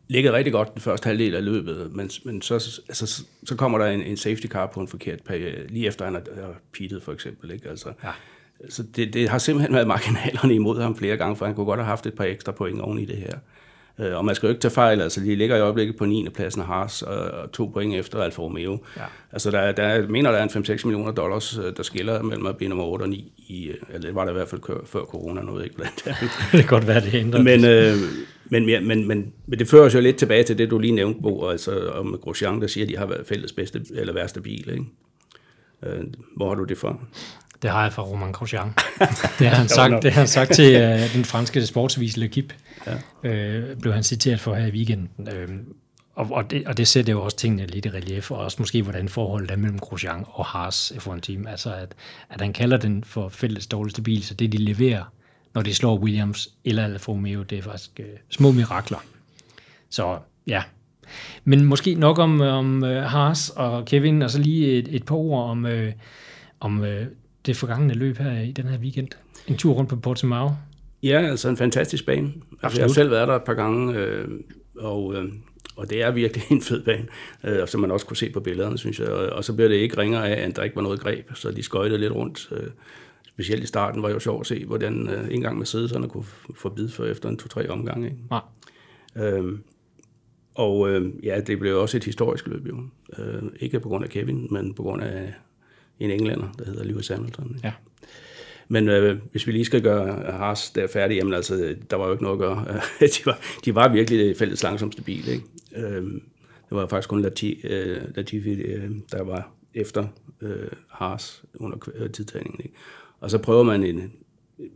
S2: Ligget rigtig godt den første halvdel af løbet, men, men så, altså, så kommer der en, en safety car på en forkert periode, lige efter han har, har pittet for eksempel. Ikke? Altså, ja. Så det, det har simpelthen været marginalerne imod ham flere gange, for han kunne godt have haft et par ekstra point oven i det her. Øh, og man skal jo ikke tage fejl, altså de ligger i øjeblikket på 9. pladsen Haas, og to point efter Alfa Romeo. Ja. Altså der, der jeg mener, der er en 5-6 millioner dollars, øh, der skiller mellem at blive nummer 8 og 9, i, øh, eller det var der i hvert fald før corona, noget ikke blandt
S1: det. det kan godt være, det ændrer.
S2: Men, øh, men, men, men, men, men, det fører os jo lidt tilbage til det, du lige nævnte, Bo, altså om Grosjean, der siger, at de har været fælles bedste eller værste bil. Ikke? Øh, hvor har du det fra?
S1: Det har jeg fra Roman Grosjean. Det har han sagt, det har han sagt til uh, den franske sportsvis L'Equipe. Ja. Øh, blev han citeret for her i weekenden. Øh, og, og, det, og det sætter jo også tingene lidt i relief, og også måske, hvordan forholdet er mellem Grosjean og Haas F1-team. Altså, at, at han kalder den for fælles dårligste bil, så det, de leverer, når de slår Williams eller Alfa Romeo, det er faktisk øh, små mirakler. Så ja, men måske nok om, om uh, Haas og Kevin, og så lige et, et par ord om, uh, om uh, det forgangne løb her i den her weekend. En tur rundt på Portimao.
S2: Ja, altså en fantastisk bane. Altså, jeg har selv været der et par gange, øh, og, øh, og det er virkelig en fed bane, øh, som man også kunne se på billederne, synes jeg. Og, og så bliver det ikke ringere af, at der ikke var noget greb, så de skøjtede lidt rundt. Øh, specielt i starten var det jo sjovt at se, hvordan øh, en gang Mercedeserne kunne få bid for efter en to-tre omgang. Ikke?
S1: Ja.
S2: Øh, og øh, ja, det blev også et historisk løb jo. Øh, ikke på grund af Kevin, men på grund af en englænder, der hedder Lewis Hamilton.
S1: Ja.
S2: Men øh, hvis vi lige skal gøre Haas der færdig, jamen altså, der var jo ikke noget at gøre. de, var, de var virkelig fælles langsomste bil. Ikke? Øh, det var faktisk kun Latifi, øh, Latifi øh, der var efter øh, Haas under øh, tidtagningen. Ikke? Og så prøver man en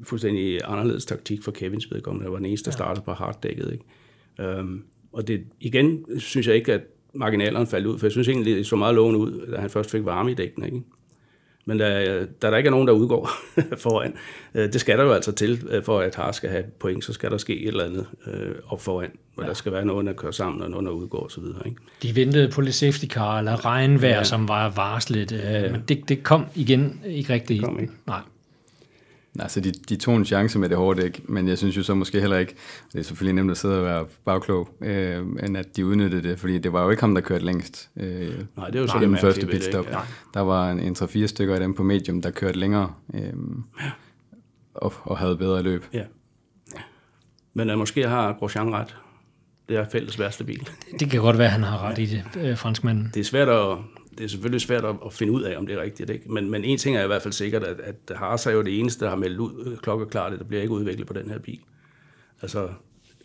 S2: fuldstændig anderledes taktik for Kevins vedkommende. Der var den eneste, der startede på harddækket. Ikke? Um, og det, igen synes jeg ikke, at marginalerne faldt ud, for jeg synes egentlig, det så meget lovende ud, da han først fik varme i dækkene. Ikke? Men da, da der ikke er nogen, der udgår foran, øh, det skal der jo altså til, øh, for at Haas skal have point, så skal der ske et eller andet øh, op foran, hvor ja. der skal være nogen, der kører sammen, og nogen, der udgår osv. Ikke?
S1: De ventede på lidt safety car eller regnvejr, ja. som var varslet, ja. men det, det kom igen ikke rigtigt.
S2: Det kom ikke.
S1: Nej.
S3: Altså, de, de tog en chance med det hårde dæk, men jeg synes jo så måske heller ikke, det er selvfølgelig nemt at sidde og være bagklog, øh, end at de udnyttede det, fordi det var jo ikke ham, der kørte længst.
S2: Øh, Nej, det var så
S3: det den første pitstop. Ja. Der var en, en 3-4 stykker af dem på medium, der kørte længere øh, ja. og, og havde bedre løb.
S2: Ja. Men uh, måske har Grosjean ret. Det er fælles værste bil.
S1: Det kan godt være, at han har ret i det, øh, franskmanden.
S2: Det er svært at, det er selvfølgelig svært at, at finde ud af, om det er rigtigt. Ikke? Men, men en ting er i hvert fald sikkert, at, at Haas er jo det eneste, der har meldt ud øh, klokkeklart, at der bliver ikke udviklet på den her bil. Altså,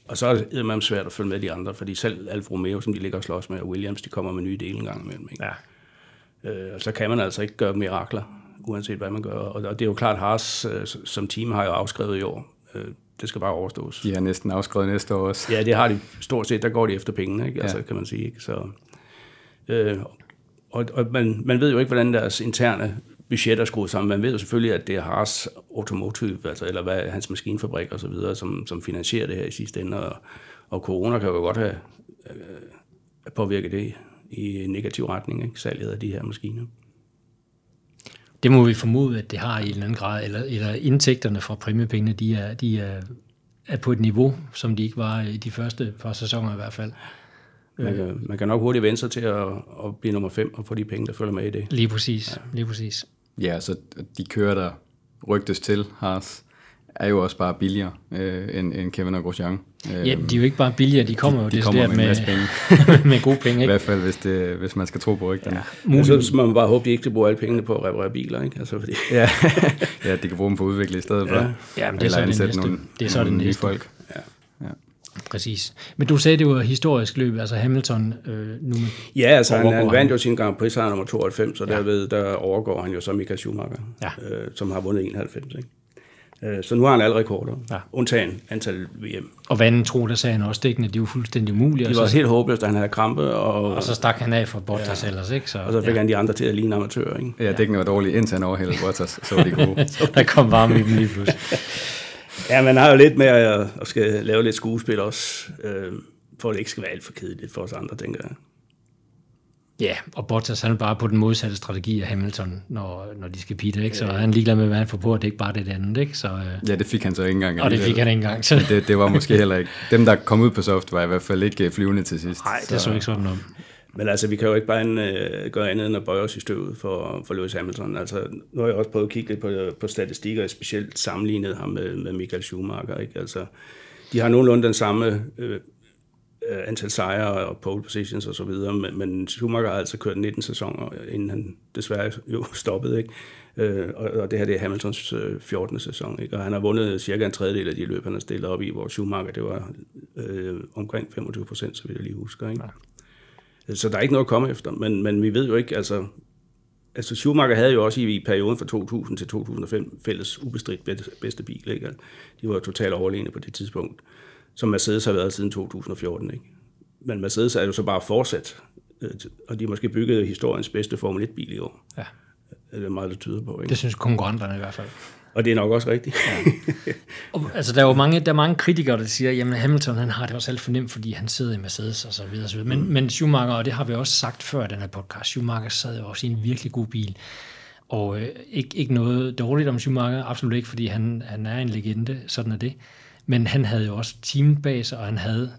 S2: og så er det meget svært at følge med de andre, fordi selv Alfa Romeo, som de ligger og slås med, og Williams, de kommer med nye dele en gang imellem. Ikke? Ja. Øh, og så kan man altså ikke gøre mirakler, uanset hvad man gør. Og, og det er jo klart, Haas øh, som team har jo afskrevet i år. Øh, det skal bare overstås.
S3: De har næsten afskrevet næste år også.
S2: Ja, det har de stort set. Der går de efter pengene, ikke? Altså, ja. kan man sige. Ikke? Så, øh, og, og man, man ved jo ikke, hvordan deres interne budget er skruet sammen. Man ved jo selvfølgelig, at det er Haas Automotive, altså, eller hvad, hans maskinfabrik og så videre, som, som finansierer det her i sidste ende. Og, og corona kan jo godt have øh, øh, påvirket det i negativ retning, ikke? salget af de her maskiner.
S1: Det må vi formode, at det har i en eller anden grad, eller, eller indtægterne fra præmiepengene, de er, de er, er på et niveau, som de ikke var i de første par sæsoner i hvert fald.
S2: Man kan, man kan nok hurtigt vende sig til at, at blive nummer 5 og få de penge, der følger med i det.
S1: Lige præcis. Ja. Lige præcis.
S3: Ja, så de kører der rygtes til, Haas, er jo også bare billigere øh, end, end Kevin og Grosjean.
S1: Øh, ja, de er jo ikke bare billigere, de kommer
S3: de,
S1: jo
S3: de kommer med, med,
S1: penge. med gode penge. Ikke?
S3: I hvert fald, hvis, det, hvis man skal tro på rygterne.
S2: Ja, altså, så må man bare håbe, de ikke skal bruge alle pengene på at reparere biler. Ikke? Altså, fordi...
S3: ja. ja, de kan bruge dem på at udvikle i stedet for. Ja,
S1: ja men det er så det næste. Nogle, det er så det næste.
S3: folk.
S2: Ja.
S1: Præcis. Men du sagde, det var historisk løb, altså Hamilton øh, nu
S2: Ja, altså han, han vandt jo sin gang på sejr nummer 92, og ja. derved der overgår han jo så Michael Schumacher, ja. øh, som har vundet 91. Ikke? Øh, så nu har han alle rekorder, ja. undtagen antal VM.
S1: Og vandet tro, der sagde han også, dækkene, de var fuldstændig umulige.
S2: De var så, helt håbløst, da han havde krampe. Og,
S1: og så stak han af for Bottas ja. ellers, ikke? Så,
S2: og så fik ja. han de andre til at ligne amatører, ikke?
S3: Ja, dækkene var dårlige, indtil han overhældede Bottas, så var de gode.
S1: der kom varme i dem lige pludselig.
S2: Ja, man har jo lidt med at, at skal lave lidt skuespil også, øh, for at det ikke skal være alt for kedeligt for os andre, tænker jeg.
S1: Ja, og Bottas han er bare på den modsatte strategi af Hamilton, når, når de skal pite, ikke? så ja. han er ligeglad med, hvad han får på, og det er ikke bare det andet. Ikke? Så, øh,
S3: ja, det fik han så ikke engang.
S1: Og det fik han ikke engang. Så.
S3: Det, det var måske heller ikke. Dem, der kom ud på soft, var i hvert fald ikke flyvende til sidst.
S1: Nej, det så, så ikke sådan om.
S2: Men altså, vi kan jo ikke bare en, øh, gøre andet end at bøje os i støvet for, for Lewis Hamilton. Altså, nu har jeg også prøvet at kigge lidt på, på statistikker, specielt sammenlignet ham med, med Michael Schumacher. Ikke? Altså, de har nogenlunde den samme øh, øh antal sejre og pole positions og så videre, men, men Schumacher har altså kørt 19 sæsoner, inden han desværre jo stoppede, ikke? Øh, og, og det her det er Hamiltons øh, 14. sæson, ikke? og han har vundet cirka en tredjedel af de løb, han har stillet op i, hvor Schumacher, det var øh, omkring 25 procent, så vidt jeg lige husker, ikke? Ja. Så der er ikke noget at komme efter, men, men vi ved jo ikke, altså, altså Schumacher havde jo også i, i perioden fra 2000 til 2005 fælles ubestridt bedste, bedste bil, ikke? De var totalt overlegne på det tidspunkt, som Mercedes har været siden 2014, ikke? Men Mercedes er jo så bare fortsat, øh, og de har måske bygget historiens bedste Formel 1-bil i år. Ja. Det er meget, der tyder på, ikke?
S1: Det synes konkurrenterne i hvert fald.
S2: Og det er nok også rigtigt.
S1: Ja. og, altså, der er jo mange, der er mange kritikere, der siger, jamen Hamilton han har det også alt for nemt, fordi han sidder i Mercedes og så videre. Og så videre. Men, mm. men Schumacher, og det har vi også sagt før i den her podcast, Schumacher sad jo også i en virkelig god bil. Og øh, ikke, ikke noget dårligt om Schumacher, absolut ikke, fordi han, han er en legende, sådan er det. Men han havde jo også teamet bag sig, og han havde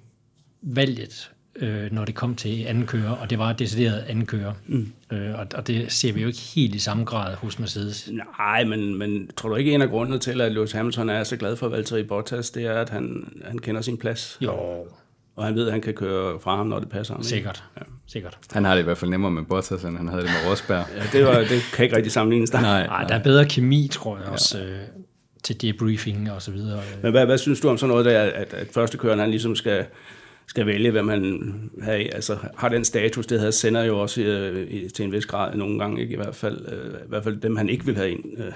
S1: valget øh, når det kom til anden kører, og det var decideret anden kører. Mm. Øh, og, og det ser vi jo ikke helt i samme grad hos Mercedes.
S2: Nej, men, men tror du ikke, en af grundene til, at Lewis Hamilton er så glad for Valtteri Bottas, det er, at han, han kender sin plads?
S1: Jo.
S2: Og han ved, at han kan køre fra ham, når det passer ham.
S1: Sikkert. Ja. Sikkert.
S3: Han har det i hvert fald nemmere med Bottas, end han havde det med Rosberg.
S2: ja, det, var, det kan ikke rigtig sammenlignes der.
S1: Nej, nej, der er bedre kemi, tror jeg også, ja. øh, til debriefing og så videre.
S2: Men hvad, hvad synes du om sådan noget, der, at, at første køren, han ligesom skal skal vælge, hvad man har, altså, har den status. Det havde sender jo også øh, til en vis grad nogle gange, ikke? I, hvert fald, øh, i hvert fald dem, han ikke vil have ind, øh,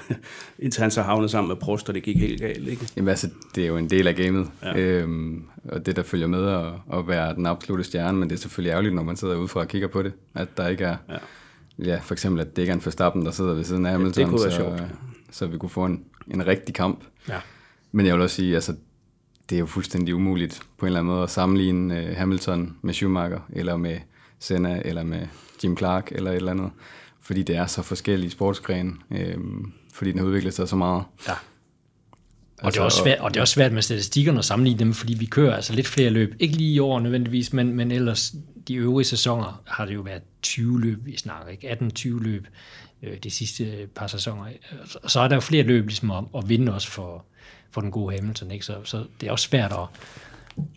S2: indtil han så havnede sammen med Prost, og det gik helt galt. Ikke?
S3: Jamen altså, det er jo en del af gamet, ja. øhm, og det der følger med at, at være den absolute stjerne, men det er selvfølgelig ærgerligt, når man sidder udefra og kigger på det, at der ikke er, ja, ja for eksempel at det ikke er en Verstappen, der sidder ved siden af Hamilton,
S2: ja, det kunne være
S3: så,
S2: sjovt.
S3: så vi kunne få en, en rigtig kamp.
S1: Ja.
S3: Men jeg vil også sige, altså, det er jo fuldstændig umuligt på en eller anden måde at sammenligne øh, Hamilton med Schumacher, eller med Senna, eller med Jim Clark, eller et eller andet. Fordi det er så forskellige sportsgrene, øh, fordi den har udviklet sig så meget.
S1: Ja. Og, det er også svært, og det er også svært med statistikkerne at sammenligne dem, fordi vi kører altså lidt flere løb. Ikke lige i år nødvendigvis, men, men ellers de øvrige sæsoner har det jo været 20 løb, vi snakker, ikke? 18-20 løb øh, de sidste par sæsoner. Og så er der jo flere løb ligesom at, at vinde også for, for den gode Hamilton, ikke? Så, så det er også svært at...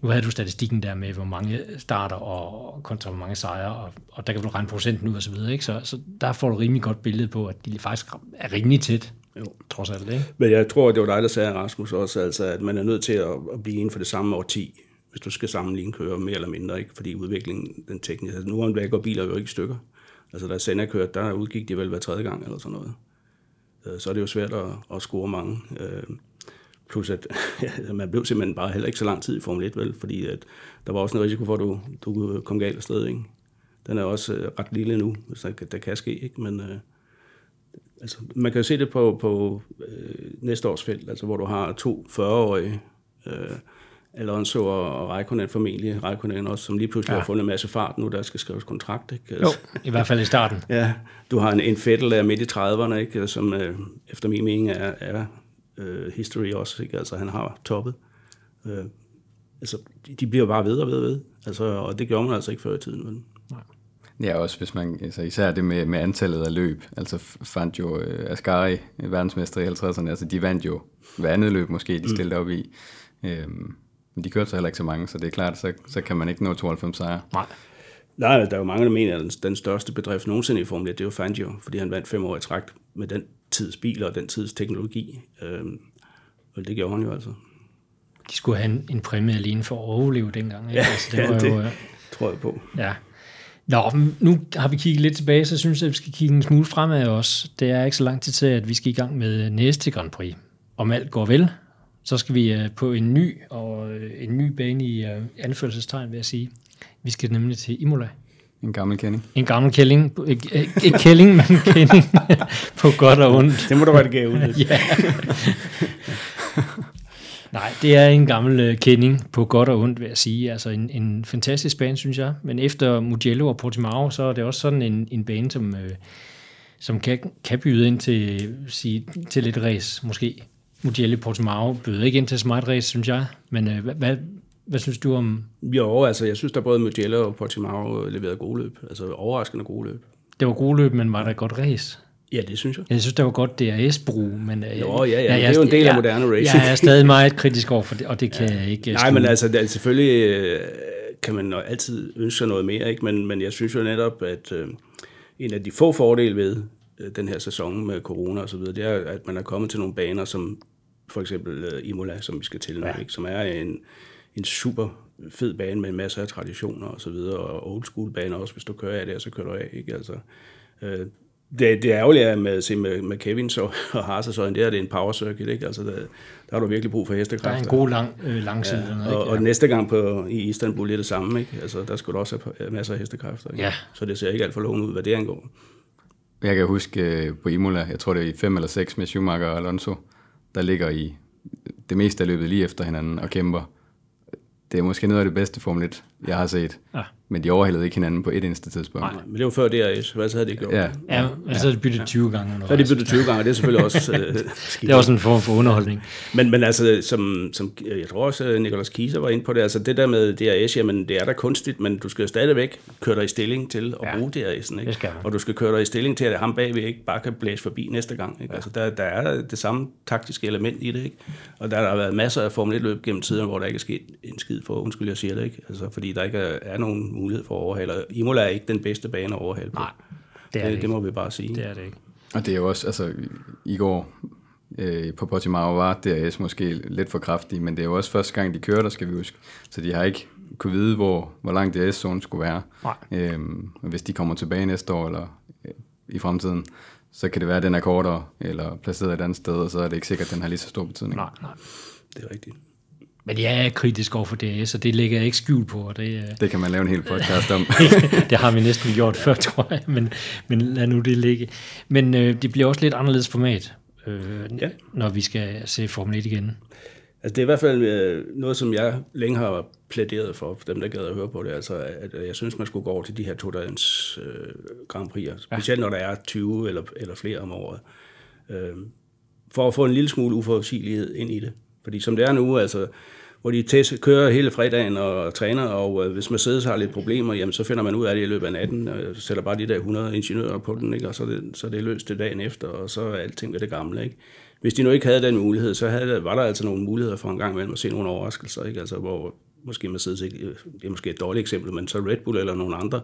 S1: Nu havde du statistikken der med, hvor mange starter og kontra hvor mange sejre, og, og der kan du regne procenten ud og så videre, ikke? Så, så der får du rimelig godt billede på, at de faktisk er rimelig tæt, jo. trods alt, ikke?
S2: Men jeg tror, det var dig, der sagde, Rasmus, også, altså, at man er nødt til at, blive inden for det samme årti, hvis du skal sammenligne kører mere eller mindre, ikke? fordi udviklingen, den tekniske, altså nu om dagen går biler jo ikke stykker. Altså da Senna kørte, der udgik de vel hver tredje gang eller sådan noget. Øh, Så er det jo svært at, at score mange. Plus at ja, man blev simpelthen bare heller ikke så lang tid i Formel 1, vel? Fordi at der var også en risiko for, at du, du kunne komme galt afsted, ikke? Den er også øh, ret lille nu, hvis der, der kan ske, ikke? Men øh, altså, man kan jo se det på, på øh, næste års felt, altså hvor du har to 40-årige, øh, Alonso og Raikkonen formentlig, Raikkonen også, som lige pludselig ja. har fundet en masse fart nu, der skal skrives kontrakt, ikke? Altså,
S1: Jo, i hvert fald i starten.
S2: Ja, du har en, en Fettel, der er midt i 30'erne, ikke? som øh, efter min mening er, er øh, history også. Ikke? Altså, han har toppet. Øh, altså, de, bliver bare ved og ved og ved. Altså, og det gjorde man altså ikke før i tiden. Men.
S3: Ja, også hvis man, altså især det med, med antallet af løb. Altså fandt jo øh, Ascari, øh, verdensmester i 50'erne, altså de vandt jo hver andet løb måske, de stillede op i. Øhm, men de kørte så heller ikke så mange, så det er klart, så, så kan man ikke nå 92 sejre.
S1: Nej.
S2: Nej, der er jo mange, der mener, at den, den største bedrift nogensinde i Formel 1, det er jo Fangio, fordi han vandt fem år i træk med den tids biler og den tids teknologi. Øh, og det gjorde han jo altså.
S1: De skulle have en, en præmie alene for at overleve dengang. Ikke?
S2: Ja,
S1: altså,
S2: ja, det-
S1: øh,
S2: Tror jeg på.
S1: Ja. Nå, nu har vi kigget lidt tilbage, så synes jeg, at vi skal kigge en smule fremad også. Det er ikke så lang tid til, at vi skal i gang med næste Grand Prix. Om alt går vel, så skal vi øh, på en ny og øh, en ny bane i øh, anførselstegn, vil jeg sige. Vi skal nemlig til Imola.
S3: En gammel kending.
S1: En gammel kælling, ikke kælling, men kending på godt og ondt.
S2: Det må da være ud.
S1: Ja. Nej, det er en gammel øh, kending på godt og ondt, vil jeg sige. Altså en, en fantastisk bane, synes jeg. Men efter Mugello og Portimao, så er det også sådan en, en bane, som, øh, som kan, kan byde ind til, sige, til lidt race, måske. Mugello og Portimao byder ikke ind til så meget race, synes jeg. Men øh, hvad, hvad, synes du om...
S2: Jo, altså jeg synes, der både Mugello og Portimao leverede gode løb. Altså overraskende gode løb.
S1: Det var gode løb, men var der et godt race?
S2: Ja, det synes jeg.
S1: Jeg synes, der var godt DRS-brug, men... øh,
S2: Jo, ja, ja, det er jo en del af moderne racing.
S1: Jeg er stadig meget kritisk over for det, og det kan jeg ikke... øh,
S2: Nej, men altså, det, selvfølgelig øh, kan man jo altid ønske noget mere, ikke? Men, men jeg synes jo netop, at øh, en af de få fordele ved øh, den her sæson med corona og så videre, det er, at man er kommet til nogle baner, som for eksempel øh, Imola, som vi skal til nu, ja. ikke? som er en, en super fed bane med masser af traditioner og så videre, og old school baner også, hvis du kører af der, så kører du af, ikke? Altså, øh, det, det ærgerlige er med, se med, med Kevin så, og Haas og det er det en power circuit, ikke? Altså, der, der har du virkelig brug for
S1: Der er
S2: hestekræfter.
S1: en god lang, øh, langside. Ja,
S2: Og, og næste gang på, i Istanbul er det samme, ikke? Altså, der skulle du også have masser af hestekræfter, ikke?
S1: Ja.
S2: Så det ser ikke alt for lovende ud, hvad det angår.
S3: Jeg kan huske øh, på Imola, jeg tror det er i 5 eller 6 med Schumacher og Alonso, der ligger i det meste af løbet lige efter hinanden og kæmper. Det er måske noget af det bedste Formel 1, jeg har set.
S1: Ja.
S3: Men de overhældede ikke hinanden på et eneste tidspunkt.
S1: Nej.
S2: Men det var før DRS, hvad så havde de gjort?
S3: Ja,
S1: Ja, altså ja, det byttet 20 gange.
S2: Så har de byttet 20 gange, og det er selvfølgelig også øh, skidt.
S1: Det er også en form for underholdning.
S2: Men, men altså, som, som jeg tror også, at Nicolas Kieser var inde på det, altså det der med DRS, jamen det er da kunstigt, men du skal stadigvæk køre dig i stilling til at
S1: Ja,
S2: bruge DRS'en, ikke?
S1: det.
S2: Og du skal køre dig i stilling til, at ham bagved ikke bare kan blæse forbi næste gang, ikke? Ja. Altså der, der er det samme taktiske element i det, ikke? Og der har der været masser af Formel 1-løb gennem tiden, hvor der ikke er sket en skid for, undskyld, jeg siger det, ikke? Altså fordi der ikke er, er nogen mulighed for at overhale. Og Imola er ikke den bedste bane at overhale på.
S1: Nej, det er det,
S2: det, det må vi bare sige.
S1: Det er det ikke.
S3: Og det er jo også, altså i går Øh, på Portimao var DRS måske lidt for kraftig, men det er jo også første gang, de kører der, skal vi huske. Så de har ikke kunne vide, hvor, hvor lang DRS-zonen skulle være.
S1: Nej.
S3: Øhm, og hvis de kommer tilbage næste år, eller øh, i fremtiden, så kan det være, at den er kortere, eller placeret et andet sted, og så er det ikke sikkert, at den har lige så stor betydning.
S1: Nej, nej.
S2: Det er rigtigt.
S1: Men jeg er kritisk over for DRS, og det lægger jeg ikke skjul på, og det, øh,
S3: Det kan man lave en hel podcast om.
S1: det har vi næsten gjort før, tror jeg, men, men lad nu det ligge. Men øh, det bliver også lidt anderledes format, øh,
S2: Ja.
S1: ja. når vi skal se Formel 1 igen.
S2: Altså det er i hvert fald øh, noget, som jeg længe har plæderet for, for dem, der gad at høre på det. Altså, at jeg synes, man skulle gå over til de her to-dagens øh, Grand Prix'er. Specielt når der er 20 eller, eller flere om året. Øh, for at få en lille smule uforudsigelighed ind i det. Fordi som det er nu, altså, hvor de test, kører hele fredagen og træner, og øh, hvis Mercedes har lidt problemer, jamen, så finder man ud af det i løbet af natten, og sætter bare de der 100 ingeniører på den, ikke? og så er, det, så er det løst det dagen efter, og så er alting ved det gamle. Ikke? Hvis de nu ikke havde den mulighed, så havde, var der altså nogle muligheder for en gang imellem at se nogle overraskelser, ikke? Altså, hvor måske Mercedes ikke, det er måske et dårligt eksempel, men så Red Bull eller nogle andre,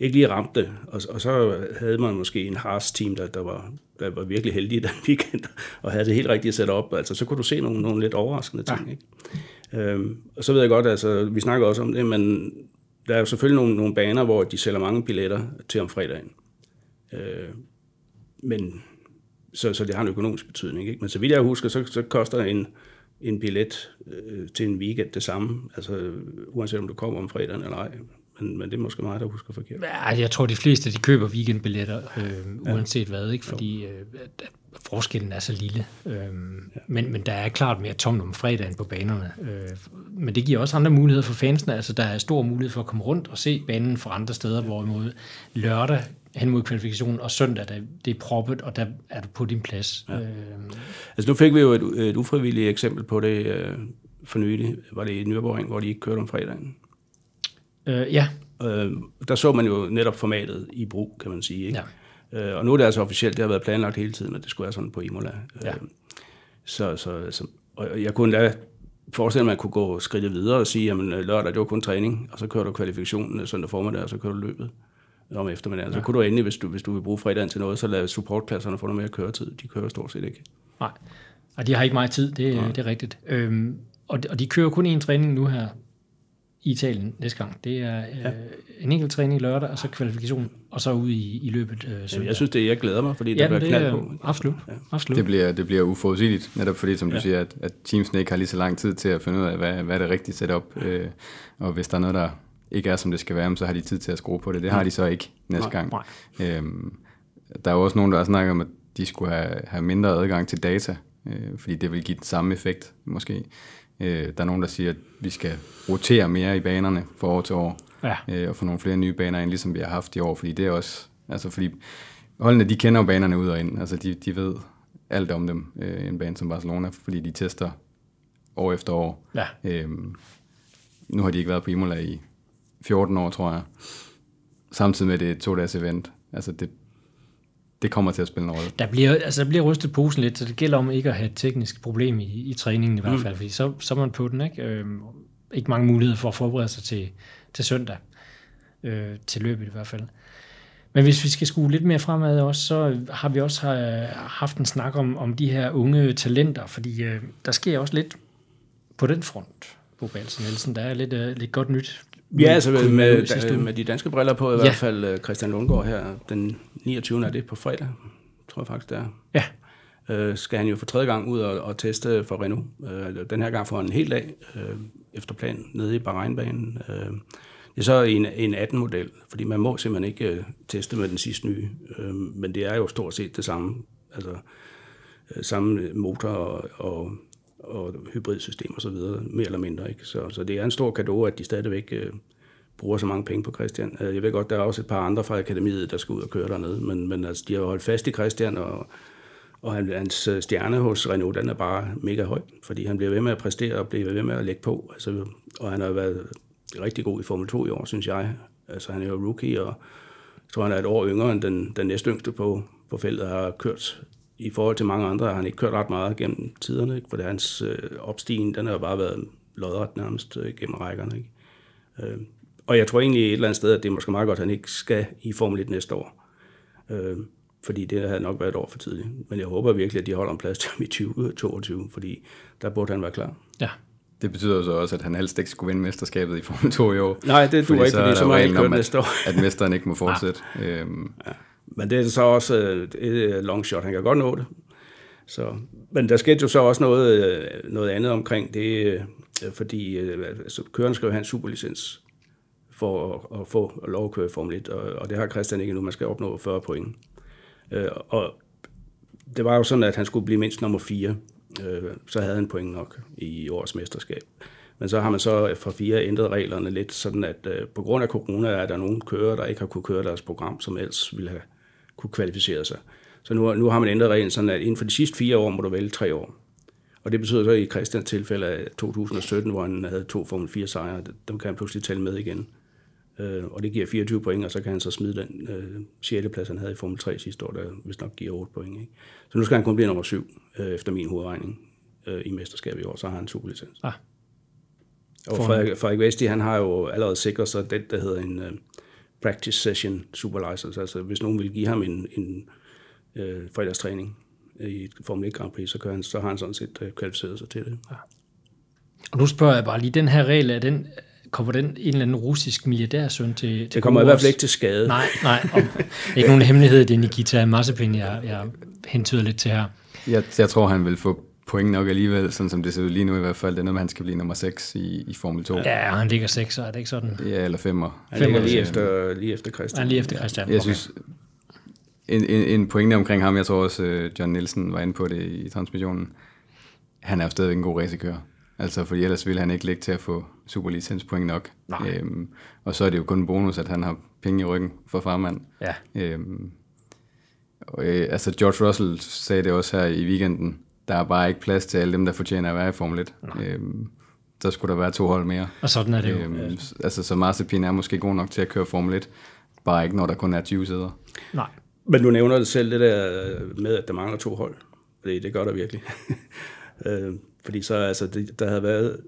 S2: ikke lige ramte det, og, og så havde man måske en Haas-team, der, der, var, der var virkelig heldig den weekend, og havde det helt rigtigt sat op, altså så kunne du se nogle, nogle lidt overraskende ting, ja. ikke? Øhm, og så ved jeg godt, altså vi snakker også om det, men der er jo selvfølgelig nogle, nogle baner, hvor de sælger mange billetter til om fredagen. Øh, men så, så det har en økonomisk betydning. Ikke? Men så vidt jeg husker, så, så koster en, en billet øh, til en weekend det samme, altså uanset om du kommer om fredagen eller ej. Men, men det er måske mig, der husker forkert.
S1: Ja, jeg tror, de fleste de køber weekendbilletter, øh, uanset hvad, ikke? fordi øh, at, at forskellen er så lille. Øh, ja. men, men der er klart mere tomt om fredagen på banerne. Øh, men det giver også andre muligheder for fansene. Altså, der er stor mulighed for at komme rundt og se banen fra andre steder, hvorimod lørdag hen mod kvalifikationen, og søndag, der, det er proppet, og der er du på din plads. Ja. Øh,
S2: Altså nu fik vi jo et, et ufrivilligt eksempel på det øh, for nylig. Var det i Nürburgring, hvor de ikke kørte om fredagen.
S1: Øh, ja,
S2: Øh, der så man jo netop formatet i brug, kan man sige. Ikke?
S1: Ja.
S2: Øh, og nu er det altså officielt, det har været planlagt hele tiden, at det skulle være sådan på Imola.
S1: Ja.
S2: Øh, så, så, så, og jeg kunne da forestille mig, at man kunne gå skridtet videre og sige, jamen lørdag, det var kun træning, og så kører du kvalifikationen søndag formiddag, og så kører du løbet om eftermiddagen. Ja. Så kunne du endelig, hvis du, hvis du vil bruge fredagen til noget, så lade supportklasserne få noget mere køretid. De kører stort set ikke.
S1: Nej, og de har ikke meget tid, det, det er rigtigt. Øhm, og, de, og de kører kun én træning nu her i Italien næste gang. Det er øh, ja. en enkelt træning lørdag, og så kvalifikation, og så ud i, i løbet øh, søndag.
S2: jeg synes, det jeg glæder mig, fordi
S1: ja,
S2: der bliver
S1: det
S2: knald på.
S1: absolut. Ja. absolut.
S3: Det bliver, det bliver uforudsigeligt, netop fordi, som du
S2: Ja.
S3: siger, at, at teamsene ikke har lige så lang tid til at finde ud af, hvad, hvad er det rigtige setup. Øh, og hvis der er noget, der ikke er, som det skal være, så har de tid til at skrue på det. Det har de så ikke næste
S2: Nej,
S3: gang.
S1: nej.
S3: Øhm, der er jo også nogen, der har snakket om, at de skulle have, have mindre adgang til data, øh, fordi det vil give den samme effekt, måske. Øh, der er nogen, der siger, at vi skal rotere mere i banerne fra år til år,
S1: Ja.
S3: øh, og få nogle flere nye baner ind, ligesom vi har haft i år, fordi det er også, altså fordi holdene, de kender jo banerne ud og ind, altså de, de ved alt om dem, øh, en bane som Barcelona, fordi de tester år efter år.
S1: Ja.
S3: Øhm, nu har de ikke været på Imola i 14 år, tror jeg. Samtidig med, det et to-dages event. Altså, det, det kommer til at spille en rolle.
S1: Der bliver, altså, der bliver rystet posen lidt, så det gælder om ikke at have et teknisk problem i, i træningen i hvert fald, fordi så, så er man på den. Ikke, øhm, ikke mange muligheder for at forberede sig til, til søndag, øh, til løbet i hvert fald. Men hvis vi skal skue lidt mere fremad også, så har vi også øh, haft en snak om, om de her unge talenter, fordi øh, der sker også lidt på den front, Bo Balsen Nielsen. Der er lidt, øh, lidt godt nyt.
S2: Ja, altså med, med,
S1: uge.
S2: med de danske briller på i
S1: Ja.
S2: hvert fald øh, Christian Lundgaard her, den 29. er det på fredag, tror jeg faktisk det er.
S1: Ja,
S2: øh, skal han jo for tredje gang ud og, og teste for Renault. Øh, den her gang får han en hel dag øh, efter planen nede i Bahrainbanen. Øh, det er så en, en 18-model, fordi man må simpelthen ikke øh, teste med den sidste nye, øh, men det er jo stort set det samme, altså øh, samme motor og, og, og hybridsystem og så videre, mere eller mindre. Ikke? Så, så det er en stor gave, at de stadigvæk øh, bruger så mange penge på Christian. Øh, jeg ved godt, der er også et par andre fra akademiet, der skal ud og køre dernede, men, men altså, de har holdt fast i Christian, og, og han, hans øh, stjerne hos Renault, den er bare mega høj, fordi han bliver ved med at præstere og bliver ved med at lægge på. Altså, og han har været rigtig god i Formel 2 i år, synes jeg. Altså, han er jo rookie, og jeg tror, han er et år yngre end den, den næste yngste på, på feltet, har kørt i forhold til mange andre, har han ikke kørt ret meget gennem tiderne, ikke? for det, hans øh, opstigen, den har jo bare været lodret nærmest øh, gennem rækkerne. Ikke? Øh, og jeg tror egentlig et eller andet sted, at det er måske meget godt, at han ikke skal i Formel 1 næste år. Øh, fordi det havde nok været et år for tidligt. Men jeg håber virkelig, at de holder en plads til ham i 2022, fordi der burde han være klar.
S1: Ja.
S3: Det betyder så også, at han helst ikke skulle vinde mesterskabet i Formel 2 i år.
S2: Nej, det duer ikke, fordi så må han ikke køre næste år.
S3: at mesteren ikke må fortsætte. øhm.
S2: ja. Men det er så også øh, et long shot. Han kan godt nå det. Så, men der skete jo så også noget, øh, noget andet omkring det, øh, fordi altså, køren skal jo have en superlicens for at, at få lov at køre i Formel 1, og, og det har Christian ikke nu. Man skal opnå 40 point. Og det var jo sådan, at han skulle blive mindst nummer 4 øh, så havde han point nok i årets mesterskab. Men så har man så fra fire ændret reglerne lidt, sådan at øh, på grund af corona er der nogle kører, der ikke har kunne køre deres program, som ellers ville have kunne kvalificere sig. Så nu, nu har man ændret reglen sådan, at inden for de sidste fire år må du vælge tre år. Og det betyder så i Christians tilfælde af 2017, hvor han havde to Formel 4 sejre, dem kan han pludselig tælle med igen. Øh, og det giver 24 point, og så kan han så smide den øh, 6. plads, han havde i Formel 3 sidste år, der hvis nok giver 8 point. Ikke? Så nu skal han kun blive nummer 7, øh, efter min hovedregning øh, i mesterskabet i år, så har han superlicens. Ah. Og Frederik, Frederik Vesti, han har jo allerede sikret sig det, der hedder en uh, practice session superlicense. Altså hvis nogen vil give ham en, en uh, fredagstræning i Formel 1 Grand Prix, så, kan han, så har han sådan set uh, kvalificeret sig til det. Ja.
S1: Og nu spørger jeg bare lige, den her regel, er den, kommer den en eller anden russisk milliardærsøn til, til
S2: Det kommer i hvert fald ikke til skade.
S1: Nej, nej. Og, ikke nogen hemmelighed, det er Nikita Mazepin, jeg, jeg hentyder lidt til her.
S3: Jeg, jeg tror, han vil få point nok alligevel, sådan som det ser ud lige nu i hvert fald. Det er noget med, han skal blive nummer 6 i, i Formel 2.
S1: Ja, han ligger 6, er det ikke sådan?
S3: Ja, eller 5'er.
S2: Han ligger lige efter, lige efter Christian.
S1: Ja, lige efter Christian.
S3: Jeg okay. synes, en, en, en pointe omkring ham, jeg tror også, uh, John Nielsen var inde på det i transmissionen. Han er jo stadigvæk en god racekører. Altså, for ellers ville han ikke ligge til at få superlicenspoint nok. Nej. Øhm, og så er det jo kun en bonus, at han har penge i ryggen for farmand.
S1: Ja.
S3: Øhm, og, øh, altså, George Russell sagde det også her i weekenden. Der er bare ikke plads til alle dem, der fortjener at være i Formel 1. Øhm, der skulle der være to hold mere.
S1: Og sådan er det jo. Øhm,
S3: ja. Altså, så Mazepin er måske god nok til at køre Formel 1. Bare ikke, når der kun er 20 sæder.
S1: Nej.
S2: Men du nævner det selv, det der med, at der mangler to hold. Fordi det gør der virkelig. øh, fordi så, altså, det, der havde været